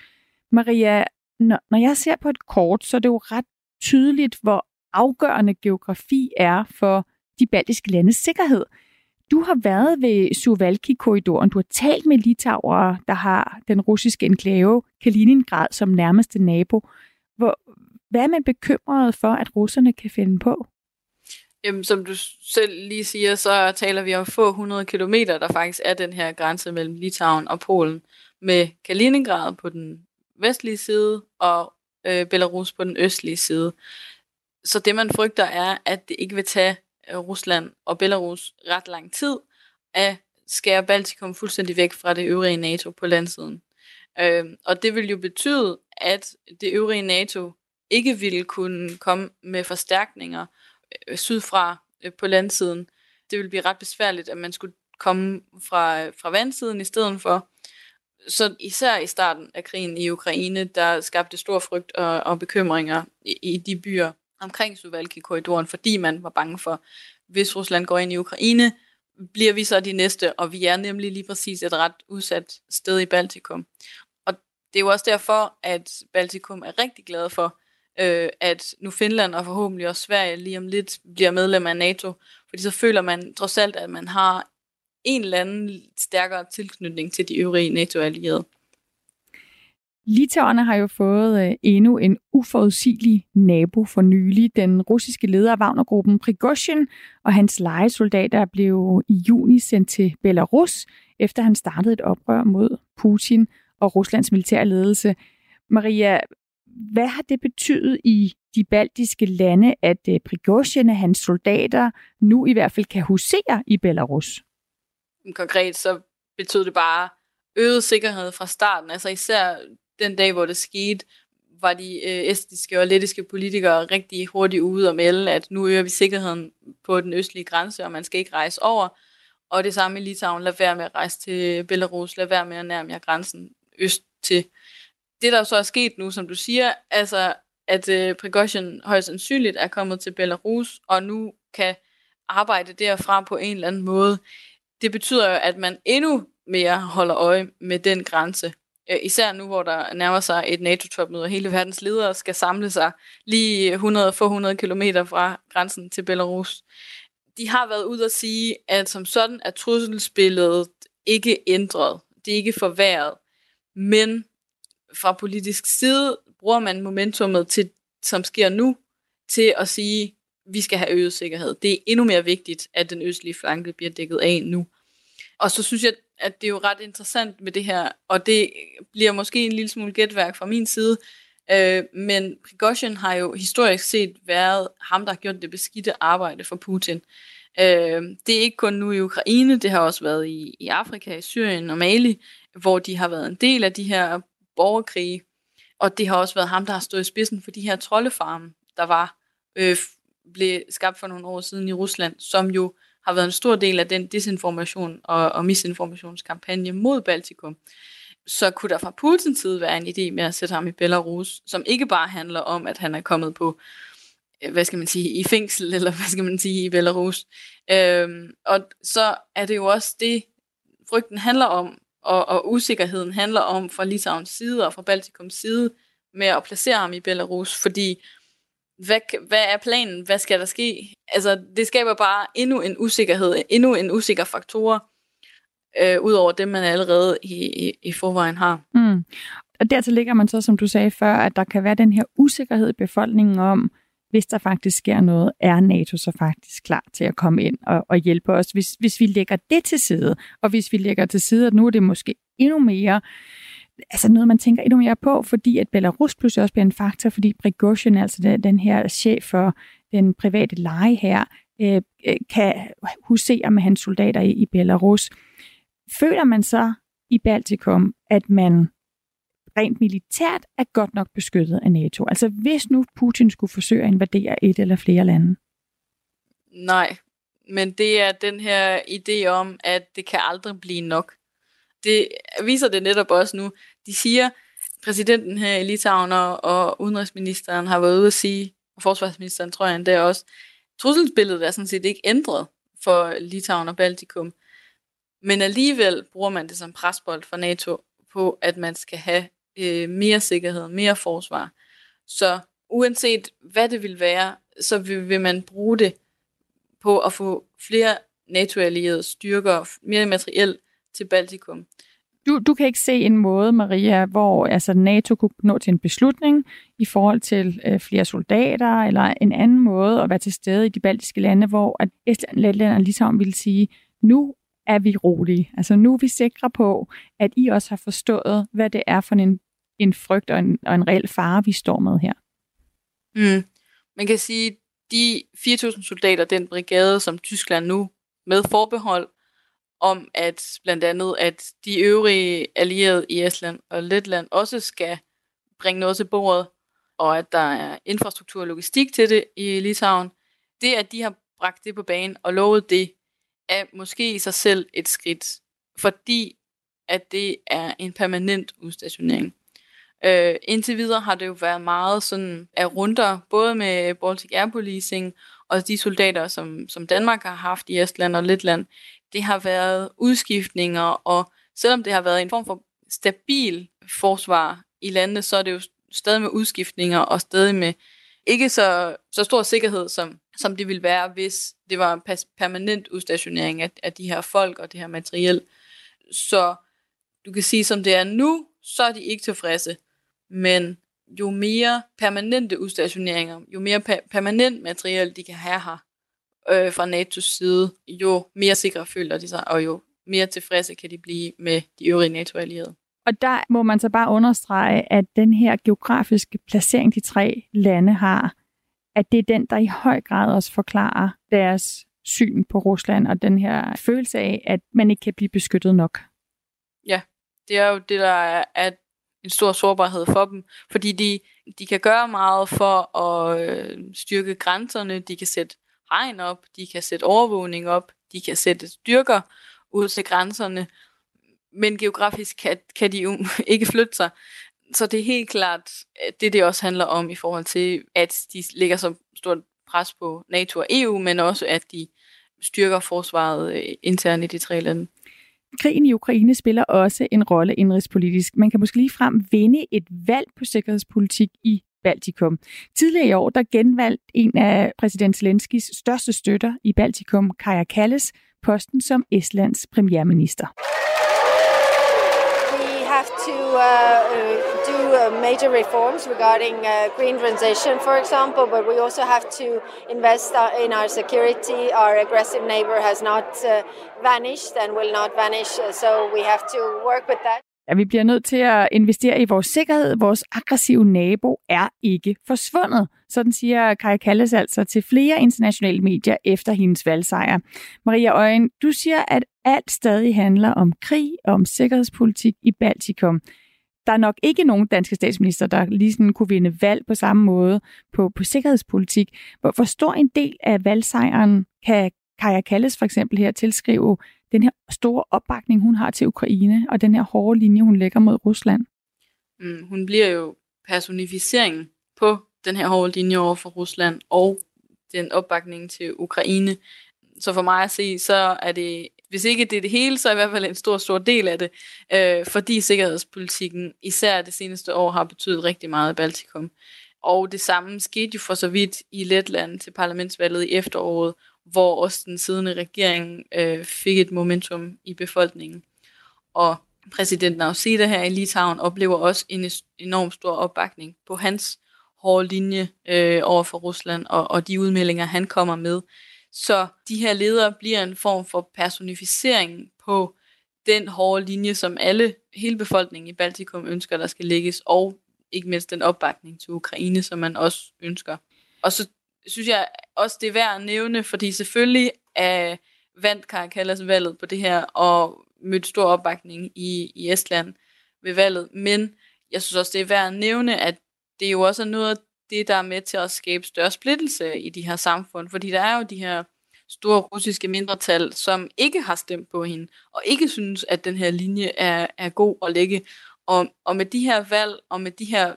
Maria, når jeg ser på et kort, så er det jo ret tydeligt, hvor afgørende geografi er for de baltiske landes sikkerhed. Du har været ved Suwalki-korridoren. Du har talt med litauere, der har den russiske enklave Kaliningrad som nærmeste nabo. Hvor, hvad er man bekymret for, at russerne kan finde på? Jamen, som du selv lige siger, så taler vi om få hundrede kilometer, der faktisk er den her grænse mellem Litauen og Polen, med Kaliningrad på den vestlige side og øh, Belarus på den østlige side. Så det, man frygter, er, at det ikke vil tage Rusland og Belarus ret lang tid at skære Baltikum fuldstændig væk fra det øvrige NATO på landsiden. Øh, og det vil jo betyde, at det øvrige NATO ikke ville kunne komme med forstærkninger øh, sydfra øh, på landsiden. Det ville blive ret besværligt, at man skulle komme fra, fra vandsiden i stedet for. Så især i starten af krigen i Ukraine, der skabte stor frygt og, og bekymringer i, i de byer, omkring Suwalki-korridoren, fordi man var bange for, hvis Rusland går ind i Ukraine, bliver vi så de næste, og vi er nemlig lige præcis et ret udsat sted i Baltikum. Og det er jo også derfor, at Baltikum er rigtig glad for, øh, at nu Finland og forhåbentlig også Sverige lige om lidt bliver medlem af NATO, fordi så føler man trods alt, at man har en eller anden stærkere tilknytning til de øvrige NATO-allierede. Litauerne har jo fået øh, endnu en uforudsigelig nabo for nylig. Den russiske leder af Wagnergruppen Prigozhin og hans lejesoldater blev i juni sendt til Belarus, efter han startede et oprør mod Putin og Ruslands militærledelse. Maria, hvad har det betydet i de baltiske lande, at øh, Prigozhin og hans soldater nu i hvert fald kan husere i Belarus? Konkret så betød det bare øget sikkerhed fra starten. Altså især den dag, hvor det skete, var de øh, estiske og lettiske politikere rigtig hurtigt ude og melde, at nu øger vi sikkerheden på den østlige grænse, og man skal ikke rejse over. Og det samme i Litauen, lad være med at rejse til Belarus, lad være med at nærme jer grænsen øst til. Det, der så er sket nu, som du siger, altså at øh, Prigozhin højst sandsynligt er kommet til Belarus, og nu kan arbejde derfra på en eller anden måde, det betyder jo, at man endnu mere holder øje med den grænse. Øh, især nu, hvor der nærmer sig et NATO-topmøde, og hele verdens ledere skal samle sig lige 100 få 100 km fra grænsen til Belarus. De har været ude at sige, at som sådan er trusselsbilledet ikke ændret. Det er ikke forværret. Men fra politisk side bruger man momentummet, til, som sker nu, til at sige, at vi skal have øget sikkerhed. Det er endnu mere vigtigt, at den østlige flanke bliver dækket af nu. Og så synes jeg, at det er jo ret interessant med det her, og det bliver måske en lille smule gætværk fra min side, øh, men Prigozhin har jo historisk set været ham, der har gjort det beskidte arbejde for Putin. Øh, det er ikke kun nu i Ukraine, det har også været i, i Afrika, i Syrien og Mali, hvor de har været en del af de her borgerkrige, og det har også været ham, der har stået i spidsen for de her troldefarme, der var øh, blev skabt for nogle år siden i Rusland, som jo har været en stor del af den desinformation og, og misinformationskampagne mod Baltikum, så kunne der fra Putins side være en idé med at sætte ham i Belarus, som ikke bare handler om, at han er kommet på, øh, hvad skal man sige, i fængsel, eller hvad skal man sige, i Belarus. Øhm, og så er det jo også det, frygten handler om, og, og usikkerheden handler om fra Litauens side og fra Baltikums side, med at placere ham i Belarus, fordi hvad, hvad er planen? Hvad skal der ske? Altså, det skaber bare endnu en usikkerhed, endnu en usikker faktor, øh, ud over det, man allerede i, i, i forvejen har. Mm. Og dertil ligger man så, som du sagde før, at der kan være den her usikkerhed i befolkningen om, hvis der faktisk sker noget, er NATO så faktisk klar til at komme ind og, og hjælpe os. Hvis, hvis vi lægger det til side, og hvis vi lægger til side, at nu er det måske endnu mere altså noget, man tænker endnu mere på, fordi at Belarus pludselig også bliver en faktor, fordi Prigozhin, altså den, her chef for den private leje her, øh, øh kan husere med hans soldater i, i Belarus. Føler man så i Baltikum, at man rent militært er godt nok beskyttet af NATO? Altså hvis nu Putin skulle forsøge at invadere et eller flere lande? Nej, men det er den her idé om, at det kan aldrig blive nok. Det viser det netop også nu. De siger, præsidenten her i Litauen og udenrigsministeren har været ude at sige, og forsvarsministeren tror jeg endda også, trusselsbilledet er sådan set ikke ændret for Litauen og Baltikum. Men alligevel bruger man det som presbold for NATO på, at man skal have øh, mere sikkerhed, mere forsvar. Så uanset hvad det vil være, så vil, vil man bruge det på at få flere NATO-allierede styrker, mere materiel til Baltikum. Du, du kan ikke se en måde, Maria, hvor altså, NATO kunne nå til en beslutning i forhold til øh, flere soldater, eller en anden måde at være til stede i de baltiske lande, hvor at Estland, Letland og Litauen ville sige, nu er vi rolige. Altså nu er vi sikre på, at I også har forstået, hvad det er for en, en frygt og en, og en reel fare, vi står med her. Mm. Man kan sige, de 4.000 soldater, den brigade, som Tyskland nu med forbehold om, at blandt andet, at de øvrige allierede i Estland og Letland også skal bringe noget til bordet, og at der er infrastruktur og logistik til det i Litauen. Det, at de har bragt det på banen og lovet det, er måske i sig selv et skridt, fordi at det er en permanent udstationering. Øh, indtil videre har det jo været meget sådan af runder, både med Baltic Air Policing og de soldater, som, som Danmark har haft i Estland og Letland. Det har været udskiftninger, og selvom det har været en form for stabil forsvar i landene, så er det jo stadig med udskiftninger og stadig med ikke så, så stor sikkerhed, som, som det ville være, hvis det var en permanent udstationering af, af de her folk og det her materiel. Så du kan sige, som det er nu, så er de ikke tilfredse. Men jo mere permanente udstationeringer, jo mere per- permanent materiel de kan have her øh, fra NATO's side, jo mere sikre føler de sig, og jo mere tilfredse kan de blive med de øvrige NATO-allierede. Og der må man så bare understrege, at den her geografiske placering, de tre lande har, at det er den, der i høj grad også forklarer deres syn på Rusland, og den her følelse af, at man ikke kan blive beskyttet nok. Ja, det er jo det, der er en stor sårbarhed for dem, fordi de, de kan gøre meget for at øh, styrke grænserne, de kan sætte hegn op, de kan sætte overvågning op, de kan sætte styrker ud til grænserne, men geografisk kan, kan de jo ikke flytte sig. Så det er helt klart det, det også handler om i forhold til, at de lægger så stort pres på NATO og EU, men også at de styrker forsvaret øh, internt i de tre lande. Krigen i Ukraine spiller også en rolle indrigspolitisk. Man kan måske lige frem vinde et valg på sikkerhedspolitik i Baltikum. Tidligere i år der genvalgte en af præsident Zelenskis største støtter i Baltikum, Kaja Kalles, posten som Estlands premierminister have to uh, uh, do uh, major reforms regarding uh, green transition, for example, but we also have to invest uh, in our security. Our aggressive neighbor has not uh, vanished and will not vanish, so we have to work with that. Ja, vi bliver nødt til at investere i vores sikkerhed. Vores aggressive nabo er ikke forsvundet. Sådan siger Kaja Kalles altså til flere internationale medier efter hendes valgsejr. Maria Øjen, du siger, at alt stadig handler om krig og om sikkerhedspolitik i Baltikum. Der er nok ikke nogen danske statsminister, der lige sådan kunne vinde valg på samme måde på, på sikkerhedspolitik. Hvor, hvor stor en del af valgsejren kan Kaja Kalles for eksempel her tilskrive den her store opbakning, hun har til Ukraine, og den her hårde linje, hun lægger mod Rusland? Mm, hun bliver jo personificeringen på den her hårde linje over for Rusland, og den opbakning til Ukraine. Så for mig at se, så er det, hvis ikke det er det hele, så er i hvert fald en stor, stor del af det, øh, fordi sikkerhedspolitikken især det seneste år har betydet rigtig meget i Baltikum. Og det samme skete jo for så vidt i Letland til parlamentsvalget i efteråret, hvor også den siddende regering øh, fik et momentum i befolkningen. Og præsident Nauseda her i Litauen oplever også en enorm stor opbakning på hans hårde linje øh, over for Rusland og, og de udmeldinger, han kommer med. Så de her ledere bliver en form for personificering på den hårde linje, som alle, hele befolkningen i Baltikum ønsker, der skal lægges, og ikke mindst den opbakning til Ukraine, som man også ønsker. Og så synes jeg også, det er værd at nævne, fordi selvfølgelig er vandt Karakallas valget på det her, og mødte stor opbakning i, i Estland ved valget. Men jeg synes også, det er værd at nævne, at det jo også er noget af det, der er med til at skabe større splittelse i de her samfund. Fordi der er jo de her store russiske mindretal, som ikke har stemt på hende, og ikke synes, at den her linje er, er god at lægge. Og, og med de her valg, og med de her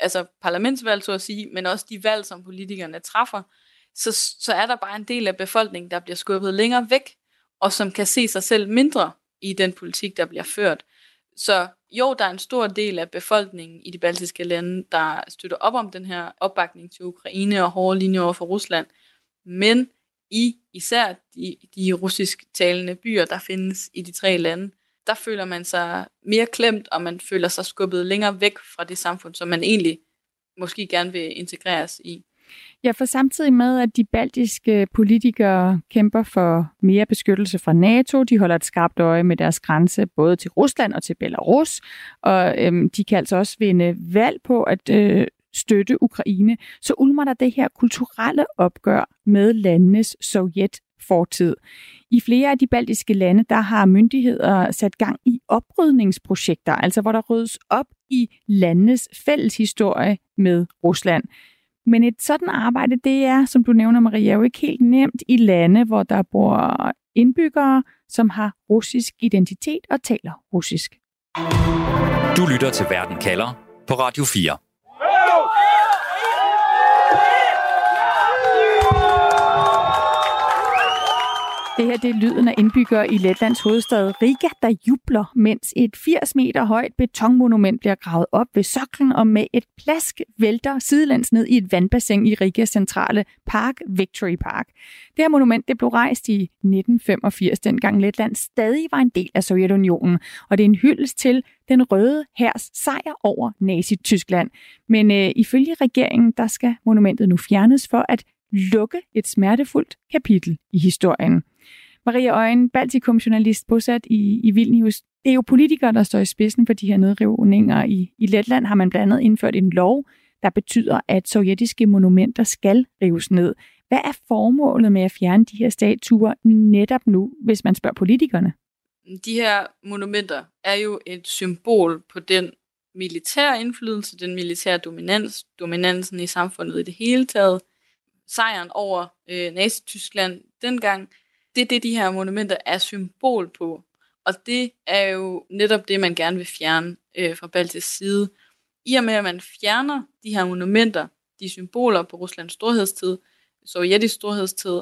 altså parlamentsvalg, så at sige, men også de valg, som politikerne træffer, så, så er der bare en del af befolkningen, der bliver skubbet længere væk, og som kan se sig selv mindre i den politik, der bliver ført. Så jo, der er en stor del af befolkningen i de baltiske lande, der støtter op om den her opbakning til Ukraine og hårde linjer over for Rusland. Men i især de, de russisk talende byer, der findes i de tre lande, der føler man sig mere klemt, og man føler sig skubbet længere væk fra det samfund, som man egentlig måske gerne vil integreres i. Ja, for samtidig med, at de baltiske politikere kæmper for mere beskyttelse fra NATO, de holder et skarpt øje med deres grænse både til Rusland og til Belarus, og øhm, de kan altså også vinde valg på at øh, støtte Ukraine, så ulmer der det her kulturelle opgør med landenes sovjet fortid. I flere af de baltiske lande, der har myndigheder sat gang i oprydningsprojekter, altså hvor der ryddes op i landenes fælles historie med Rusland. Men et sådan arbejde, det er, som du nævner, Maria, jo ikke helt nemt i lande, hvor der bor indbyggere, som har russisk identitet og taler russisk. Du lytter til Verden kalder på Radio 4. Det her det er lyden af indbyggere i Letlands hovedstad Riga, der jubler, mens et 80 meter højt betonmonument bliver gravet op ved soklen og med et plask vælter sidelæns ned i et vandbassin i Rigas centrale park, Victory Park. Det her monument det blev rejst i 1985, dengang Letland stadig var en del af Sovjetunionen, og det er en hyldest til den røde hærs sejr over Nazi-Tyskland. Men øh, ifølge regeringen, der skal monumentet nu fjernes for at lukke et smertefuldt kapitel i historien. Maria Øjen, Baltikum-journalist bosat i, i Vilnius. Det er jo politikere, der står i spidsen for de her nedrivninger. I, I Letland har man blandt andet indført en lov, der betyder, at sovjetiske monumenter skal rives ned. Hvad er formålet med at fjerne de her statuer netop nu, hvis man spørger politikerne? De her monumenter er jo et symbol på den militære indflydelse, den militære dominans, dominansen i samfundet i det hele taget, sejren over øh, Nazi-Tyskland dengang, det er det, de her monumenter er symbol på. Og det er jo netop det, man gerne vil fjerne øh, fra Baltisk side. I og med, at man fjerner de her monumenter, de symboler på Ruslands storhedstid, sovjetisk storhedstid,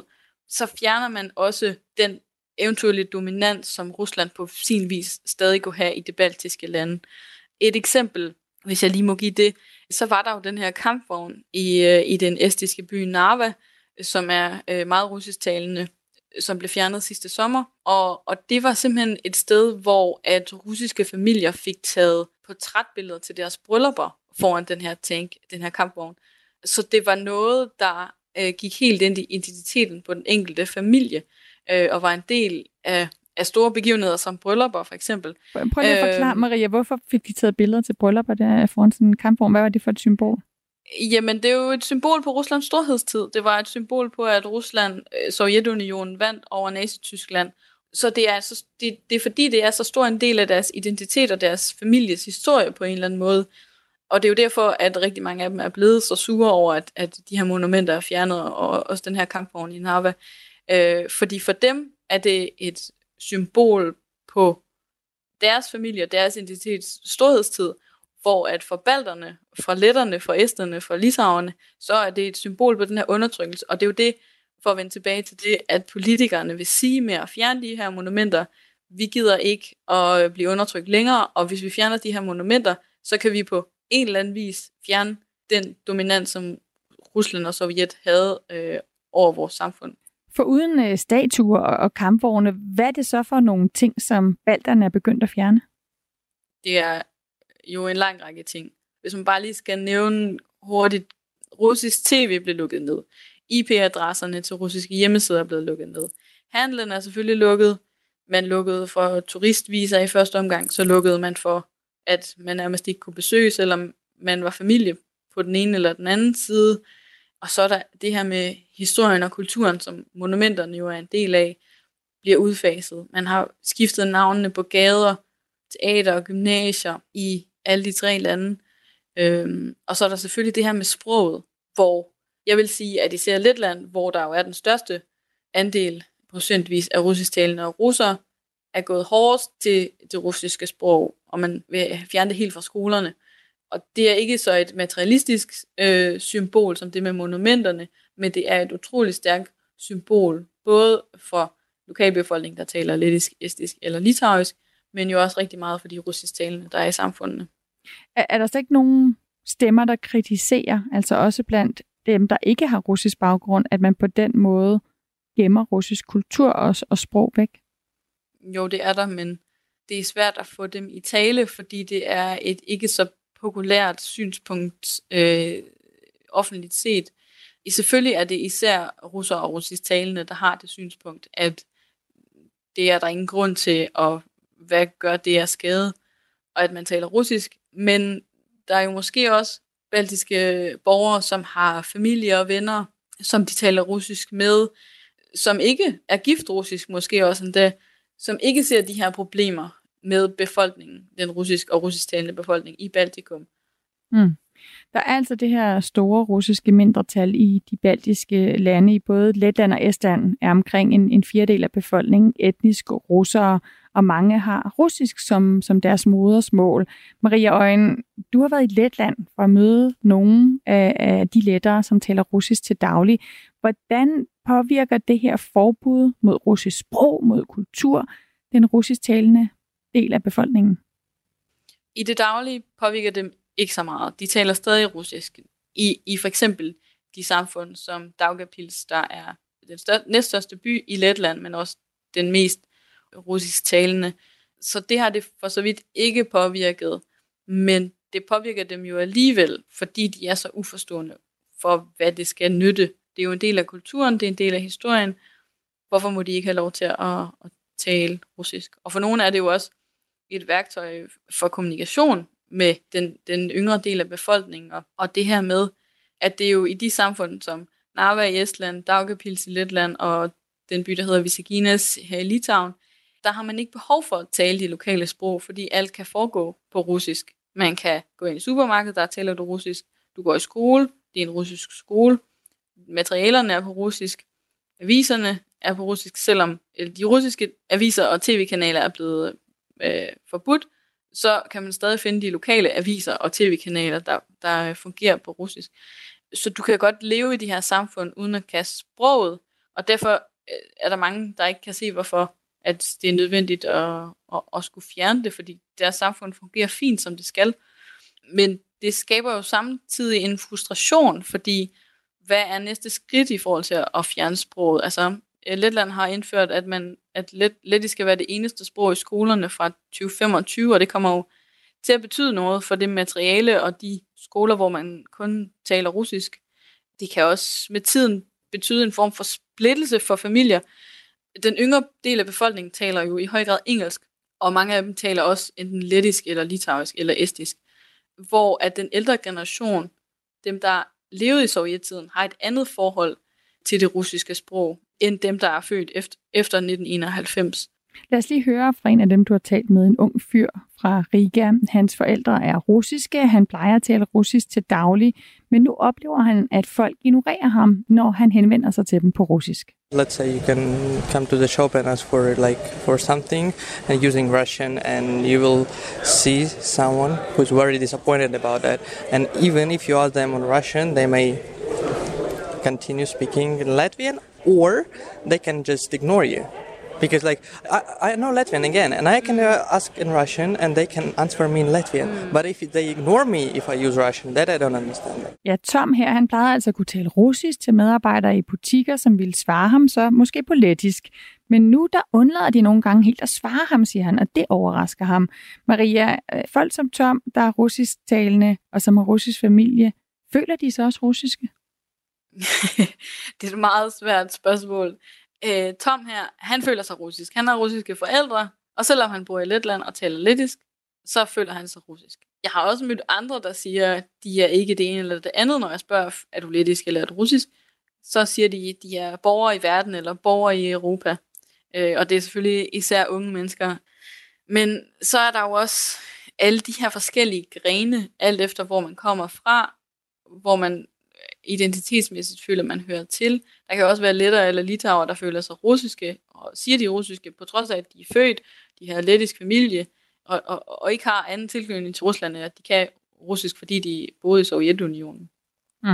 så fjerner man også den eventuelle dominans, som Rusland på sin vis stadig kunne have i det baltiske lande. Et eksempel, hvis jeg lige må give det, så var der jo den her kampvogn i, øh, i den estiske by Narva, som er øh, meget russisk talende, som blev fjernet sidste sommer. Og, og det var simpelthen et sted, hvor at russiske familier fik taget portrætbilleder til deres bryllupper foran den her tank, den her kampvogn. Så det var noget, der øh, gik helt ind i identiteten på den enkelte familie, øh, og var en del af, af store begivenheder som bryllupper for eksempel. Prøv lige at forklare, øh, Maria, hvorfor fik de taget billeder til bryllupper der foran sådan en kampvogn? Hvad var det for et symbol? Jamen, det er jo et symbol på Ruslands storhedstid. Det var et symbol på, at Rusland, øh, Sovjetunionen, vandt over Nazi-Tyskland. Så det er, altså, det, det er fordi, det er så stor en del af deres identitet og deres families historie på en eller anden måde. Og det er jo derfor, at rigtig mange af dem er blevet så sure over, at, at de her monumenter er fjernet, og også den her kampvogn i Narva. Øh, fordi for dem er det et symbol på deres familie, deres identitets storhedstid, hvor at for balterne, for letterne, for esterne, for lisaverne, så er det et symbol på den her undertrykkelse. Og det er jo det, for at vende tilbage til det, at politikerne vil sige med at fjerne de her monumenter, vi gider ikke at blive undertrykt længere, og hvis vi fjerner de her monumenter, så kan vi på en eller anden vis fjerne den dominans, som Rusland og Sovjet havde øh, over vores samfund. For uden øh, statuer og kampvogne, hvad er det så for nogle ting, som balterne er begyndt at fjerne? Det er jo en lang række ting. Hvis man bare lige skal nævne hurtigt Russisk tv blev lukket ned. IP-adresserne til russiske hjemmesider er blevet lukket ned. Handlen er selvfølgelig lukket. Man lukkede for turistviser i første omgang, så lukkede man for, at man nærmest ikke kunne besøge, selvom man var familie på den ene eller den anden side. Og så er der det her med historien og kulturen, som monumenterne jo er en del af, bliver udfaset. Man har skiftet navnene på gader, teater og gymnasier i alle de tre lande. Øhm, og så er der selvfølgelig det her med sproget, hvor jeg vil sige, at især Letland, hvor der jo er den største andel procentvis af russisktalende og russere, er gået hårdest til det russiske sprog, og man vil fjerne det helt fra skolerne. Og det er ikke så et materialistisk øh, symbol som det med monumenterne, men det er et utroligt stærkt symbol, både for lokalbefolkningen, der taler lettisk, estisk eller litauisk, men jo også rigtig meget for de russisktalende, der er i samfundene. Er, er der så ikke nogen stemmer, der kritiserer, altså også blandt dem, der ikke har russisk baggrund, at man på den måde gemmer russisk kultur og, og sprog væk? Jo, det er der, men det er svært at få dem i tale, fordi det er et ikke så populært synspunkt øh, offentligt set. I selvfølgelig er det især russer og russisk talende, der har det synspunkt, at det er der ingen grund til, og hvad gør det af skade, og at man taler russisk. Men der er jo måske også baltiske borgere, som har familie og venner, som de taler russisk med, som ikke er gift russisk måske også endda, som ikke ser de her problemer med befolkningen, den russisk og russisktalende befolkning i Baltikum. Mm. Der er altså det her store russiske mindretal i de baltiske lande, i både Letland og Estland, er omkring en, en fjerdedel af befolkningen etnisk russere, og mange har russisk som, som deres modersmål. Maria Øjen, du har været i Letland for at møde nogle af, af de lettere, som taler russisk til daglig. Hvordan påvirker det her forbud mod russisk sprog, mod kultur, den russisk talende del af befolkningen? I det daglige påvirker det ikke så meget. De taler stadig russisk. I, i for eksempel de samfund som Daugavpils, der er den største, næststørste by i Letland, men også den mest russisk talende. Så det har det for så vidt ikke påvirket, men det påvirker dem jo alligevel, fordi de er så uforstående for, hvad det skal nytte. Det er jo en del af kulturen, det er en del af historien. Hvorfor må de ikke have lov til at, at tale russisk? Og for nogle er det jo også et værktøj for kommunikation med den, den yngre del af befolkningen. Og, og det her med, at det er jo i de samfund som Narva i Estland, Daugavpils i Letland og den by, der hedder Visaginas her i Litauen, der har man ikke behov for at tale de lokale sprog, fordi alt kan foregå på russisk. Man kan gå ind i supermarkedet, der taler du russisk. Du går i skole, det er en russisk skole. Materialerne er på russisk. Aviserne er på russisk, selvom de russiske aviser og tv-kanaler er blevet øh, forbudt, så kan man stadig finde de lokale aviser og tv-kanaler, der, der fungerer på russisk. Så du kan godt leve i de her samfund uden at kaste sproget, og derfor øh, er der mange, der ikke kan se, hvorfor at det er nødvendigt at, at, at skulle fjerne det, fordi deres samfund fungerer fint, som det skal. Men det skaber jo samtidig en frustration, fordi hvad er næste skridt i forhold til at fjerne sproget? Altså, øh, Letland har indført, at, man, at let, lettisk skal være det eneste sprog i skolerne fra 2025, og det kommer jo til at betyde noget for det materiale og de skoler, hvor man kun taler russisk. Det kan også med tiden betyde en form for splittelse for familier. Den yngre del af befolkningen taler jo i høj grad engelsk, og mange af dem taler også enten lettisk eller litauisk eller estisk. Hvor at den ældre generation, dem der levede i sovjettiden, har et andet forhold til det russiske sprog, end dem, der er født efter, efter 1991. Lad os lige høre fra en af dem, du har talt med, en ung fyr fra Riga. Hans forældre er russiske, han plejer at tale russisk til daglig, men nu oplever han, at folk ignorerer ham, når han henvender sig til dem på russisk. Let's say you can come to the shop and ask for like for something and using Russian and you will see someone who's very disappointed about that. And even if you ask them on Russian, they may continue speaking Latvian or they can just ignore you. Because like I, I know Latvian again, and I can uh, ask in Russian, and they can answer me in Latvian. Mm. But if they ignore me if I use Russian, that I don't understand. Ja, Tom her, han plejede altså at kunne tale russisk til medarbejdere i butikker, som ville svare ham så måske på lettisk. Men nu der undlader de nogle gange helt at svare ham, siger han, og det overrasker ham. Maria, øh, folk som Tom, der er russisk talende og som har russisk familie, Føler de så også russiske? det er et meget svært spørgsmål. Øh, Tom her, han føler sig russisk. Han har russiske forældre, og selvom han bor i Letland og taler lettisk, så føler han sig russisk. Jeg har også mødt andre, der siger, at de er ikke det ene eller det andet, når jeg spørger, er du lettisk eller er du russisk? Så siger de, at de er borgere i verden eller borgere i Europa. Øh, og det er selvfølgelig især unge mennesker. Men så er der jo også alle de her forskellige grene, alt efter hvor man kommer fra, hvor man identitetsmæssigt føler, man hører til. Der kan også være lettere eller litauer, der føler sig russiske, og siger de russiske, på trods af, at de er født, de har lettisk familie, og, og, og ikke har anden tilknytning til Rusland, at de kan russisk, fordi de boede i Sovjetunionen. Mm.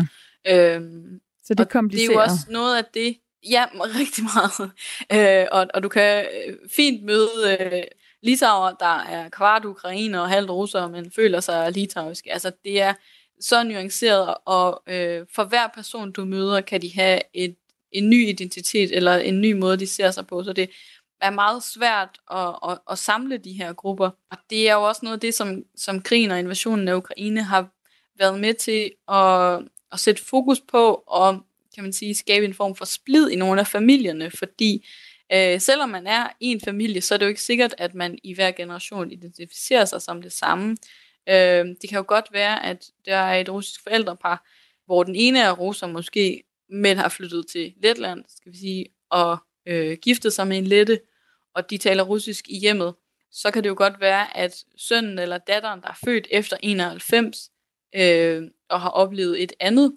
Øhm, så det komplicerer. det er jo også noget af det, ja, rigtig meget. Øh, og, og du kan øh, fint møde øh, litauer, der er kvart ukrainer og halvt russer, men føler sig litauisk. Altså det er så nuanceret, og øh, for hver person, du møder, kan de have et, en ny identitet, eller en ny måde, de ser sig på. Så det er meget svært at, at, at samle de her grupper. Og det er jo også noget af det, som, som krigen og invasionen af Ukraine har været med til at, at sætte fokus på, og kan man sige, skabe en form for splid i nogle af familierne, fordi øh, selvom man er i en familie, så er det jo ikke sikkert, at man i hver generation identificerer sig som det samme. Øh, det kan jo godt være, at der er et russisk forældrepar, hvor den ene er russer måske, men har flyttet til Letland, skal vi sige, og øh, giftet sig med en lette, og de taler russisk i hjemmet, så kan det jo godt være, at sønnen eller datteren, der er født efter 91, øh, og har oplevet et andet,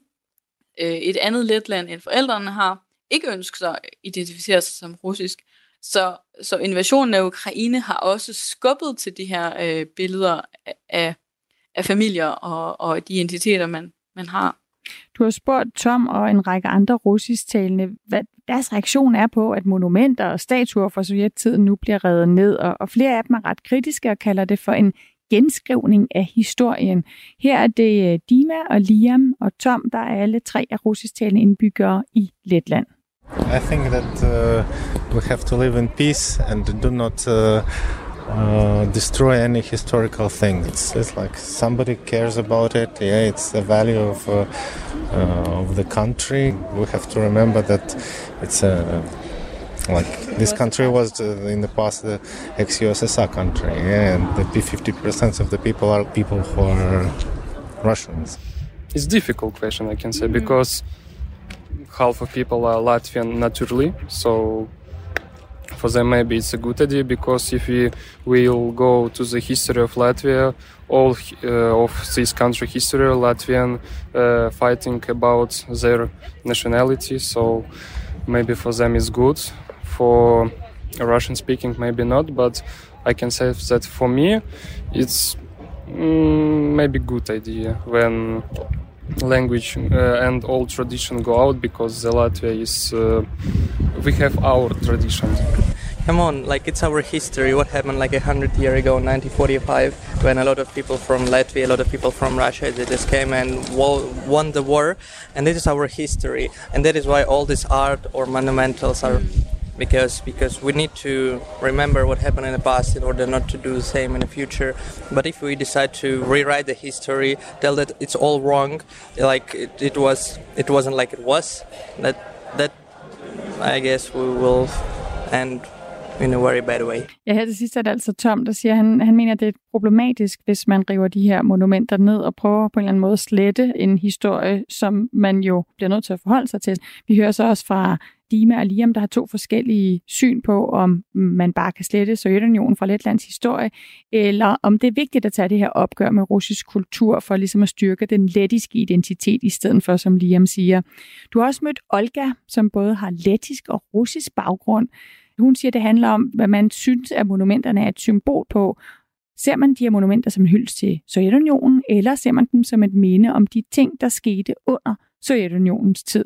øh, et andet Letland, end forældrene har, ikke ønsker sig at identificere sig som russisk. Så, så invasionen af Ukraine har også skubbet til de her øh, billeder af, af familier og, og de identiteter, man, man har. Du har spurgt Tom og en række andre russisktalende, hvad deres reaktion er på, at monumenter og statuer fra sovjettiden nu bliver revet ned, og, og flere af dem er ret kritiske og kalder det for en genskrivning af historien. Her er det øh, Dima og Liam og Tom, der er alle tre af russisktalende indbyggere i Letland. I think that uh, we have to live in peace and do not uh, uh, destroy any historical thing. It's, it's, like somebody cares about it. Yeah, it's the value of uh, uh, of the country. We have to remember that it's a like this country was uh, in the past the ex-USSR country, yeah, and the 50% of the people are people who are Russians. It's difficult question, I can say, because half of people are Latvian naturally, so for them maybe it's a good idea because if we will go to the history of Latvia, all uh, of this country history, Latvian uh, fighting about their nationality, so maybe for them it's good. For Russian speaking, maybe not, but I can say that for me, it's mm, maybe good idea when language uh, and old tradition go out because the Latvia is uh, we have our traditions. Come on, like it's our history. What happened like a hundred year ago, 1945, when a lot of people from Latvia, a lot of people from Russia, they just came and won the war, and this is our history, and that is why all this art or monumentals are because because we need to remember what happened in the past in order not to do the same in the future. But if we decide to rewrite the history, tell that it's all wrong, like it, it was, it wasn't like it was, that that I guess we will end in a very bad way. Ja, her til sidst er det altså Tom, der siger, han, han mener, at det er problematisk, hvis man river de her monumenter ned og prøver på en eller anden måde at slette en historie, som man jo bliver nødt til at forholde sig til. Vi hører så også fra Dima og Liam, der har to forskellige syn på, om man bare kan slette Sovjetunionen fra Letlands historie, eller om det er vigtigt at tage det her opgør med russisk kultur for ligesom at styrke den lettiske identitet, i stedet for, som Liam siger. Du har også mødt Olga, som både har lettisk og russisk baggrund. Hun siger, at det handler om, hvad man synes, at monumenterne er et symbol på. Ser man de her monumenter som en hyldest til Sovjetunionen, eller ser man dem som et minde om de ting, der skete under Sovjetunionens tid?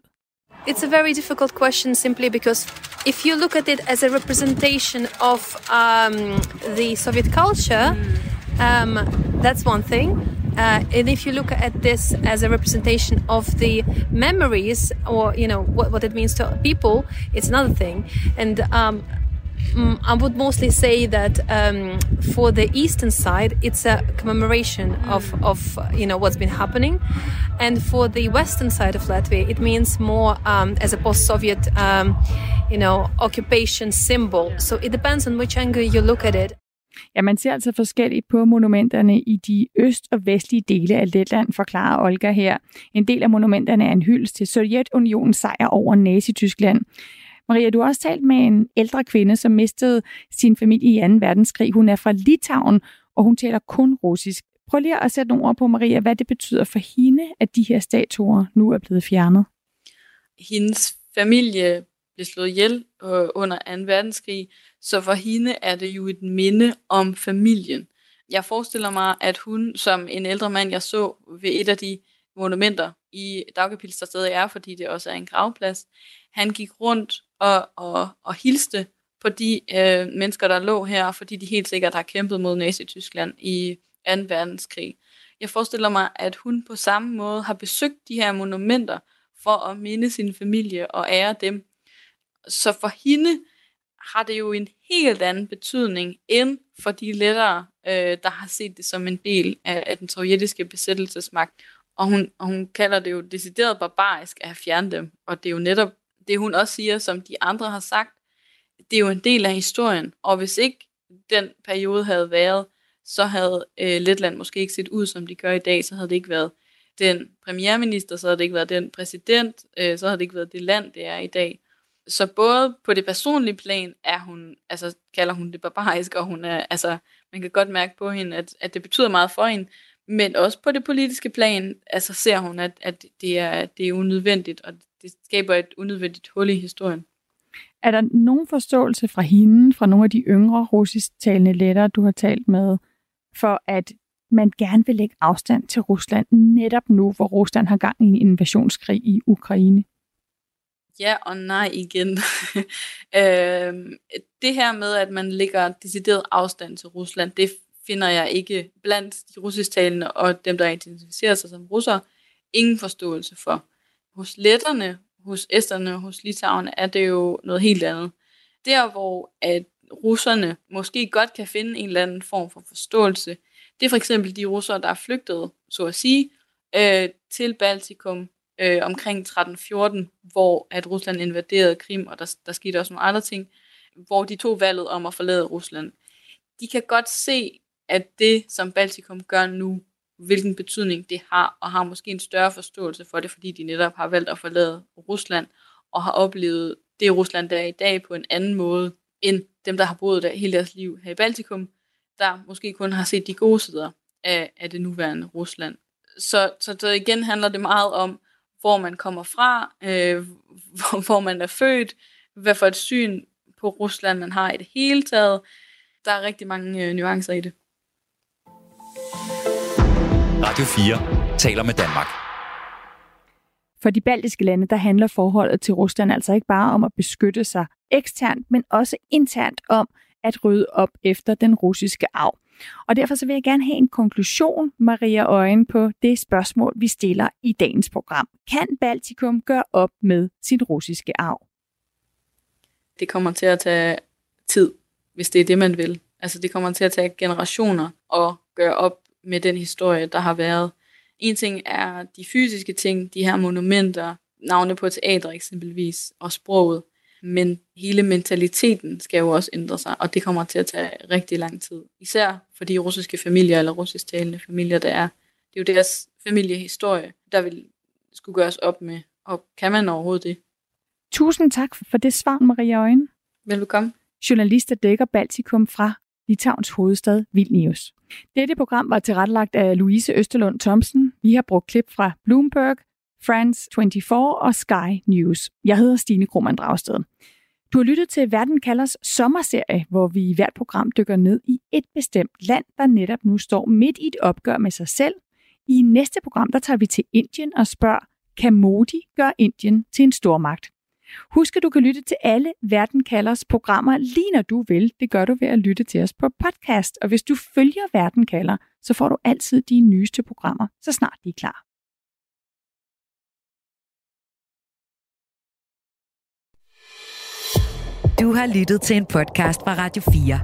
It's a very difficult question simply because if you look at it as a representation of um, the Soviet culture, um, that's one thing. Uh, and if you look at this as a representation of the memories or you know what, what it means to people, it's another thing. And um, Mm, I would mostly say that um, for the eastern side, it's a commemoration of, of you know what's been happening, and for the western side of Latvia, it means more um, as a post-Soviet, um, you know, occupation symbol. So it depends on which angle you look at it. Ja, man ser altså forskelligt på monumenterne i de øst- og vestlige dele af Letland, forklarer Olga her. En del af monumenterne er en hyldest til Sovjetunionens sejr over Nazi-Tyskland. Maria, du har også talt med en ældre kvinde, som mistede sin familie i 2. verdenskrig. Hun er fra Litauen, og hun taler kun russisk. Prøv lige at sætte nogle ord på, Maria, hvad det betyder for hende, at de her statuer nu er blevet fjernet. Hendes familie blev slået ihjel øh, under 2. verdenskrig, så for hende er det jo et minde om familien. Jeg forestiller mig, at hun som en ældre mand, jeg så ved et af de monumenter i Dagkapils, der stadig er, fordi det også er en gravplads, han gik rundt og, og, og hilste på de øh, mennesker, der lå her, fordi de helt sikkert har kæmpet mod Nazi-Tyskland i 2. verdenskrig. Jeg forestiller mig, at hun på samme måde har besøgt de her monumenter for at minde sin familie og ære dem. Så for hende har det jo en helt anden betydning end for de lettere, øh, der har set det som en del af, af den sovjetiske besættelsesmagt. Og hun, og hun kalder det jo decideret barbarisk at have fjernet dem. Og det er jo netop det, hun også siger, som de andre har sagt, det er jo en del af historien. Og hvis ikke den periode havde været, så havde øh, Letland måske ikke set ud, som de gør i dag. Så havde det ikke været den premierminister, så havde det ikke været den præsident, øh, så havde det ikke været det land, det er i dag. Så både på det personlige plan er hun, altså kalder hun det barbarisk, og hun er, altså, man kan godt mærke på hende, at, at det betyder meget for hende, men også på det politiske plan, altså ser hun, at, at det, er, det er unødvendigt, og det skaber et unødvendigt hul i historien. Er der nogen forståelse fra hende, fra nogle af de yngre russisktalende lettere, du har talt med, for at man gerne vil lægge afstand til Rusland netop nu, hvor Rusland har gang i en invasionskrig i Ukraine? Ja og nej igen. øh, det her med, at man lægger decideret afstand til Rusland, det finder jeg ikke blandt de russisktalende og dem, der identificerer sig som russere, ingen forståelse for. Hos letterne, hos esterne og hos litauerne er det jo noget helt andet. Der, hvor at russerne måske godt kan finde en eller anden form for forståelse, det er for eksempel de russere, der er flygtet, så at sige, øh, til Baltikum øh, omkring 1314, hvor at Rusland invaderede Krim, og der, der skete også nogle andre ting, hvor de tog valget om at forlade Rusland. De kan godt se, at det, som Baltikum gør nu, hvilken betydning det har, og har måske en større forståelse for det, fordi de netop har valgt at forlade Rusland, og har oplevet det Rusland, der er i dag, på en anden måde, end dem, der har boet der hele deres liv her i Baltikum, der måske kun har set de gode sider af, af det nuværende Rusland. Så, så, der igen handler det meget om, hvor man kommer fra, øh, hvor, hvor man er født, hvad for et syn på Rusland man har i det hele taget. Der er rigtig mange øh, nuancer i det. Radio 4 taler med Danmark. For de baltiske lande, der handler forholdet til Rusland altså ikke bare om at beskytte sig eksternt, men også internt om at rydde op efter den russiske arv. Og derfor så vil jeg gerne have en konklusion, Maria Øjen, på det spørgsmål, vi stiller i dagens program. Kan Baltikum gøre op med sin russiske arv? Det kommer til at tage tid, hvis det er det, man vil. Altså det kommer til at tage generationer at gøre op med den historie, der har været. En ting er de fysiske ting, de her monumenter, navne på teater eksempelvis, og sproget. Men hele mentaliteten skal jo også ændre sig, og det kommer til at tage rigtig lang tid. Især for de russiske familier eller russisktalende familier, der er. Det er jo deres familiehistorie, der vil skulle gøres op med. Og kan man overhovedet det? Tusind tak for det svar, Maria Øjen. Velbekomme. Journalist, der dækker Baltikum fra Litauens hovedstad Vilnius. Dette program var tilrettelagt af Louise Østerlund Thomsen. Vi har brugt klip fra Bloomberg, France 24 og Sky News. Jeg hedder Stine Krohmann Dragsted. Du har lyttet til Verden kalders sommerserie, hvor vi i hvert program dykker ned i et bestemt land, der netop nu står midt i et opgør med sig selv. I næste program, der tager vi til Indien og spørger, kan Modi gøre Indien til en stormagt? Husk, at du kan lytte til alle Verden kalders programmer lige når du vil. Det gør du ved at lytte til os på podcast. Og hvis du følger Verden kalder, så får du altid de nyeste programmer, så snart de er klar. Du har lyttet til en podcast fra Radio 4.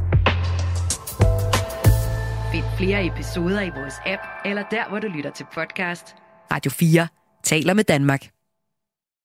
Find flere episoder i vores app, eller der, hvor du lytter til podcast. Radio 4 taler med Danmark.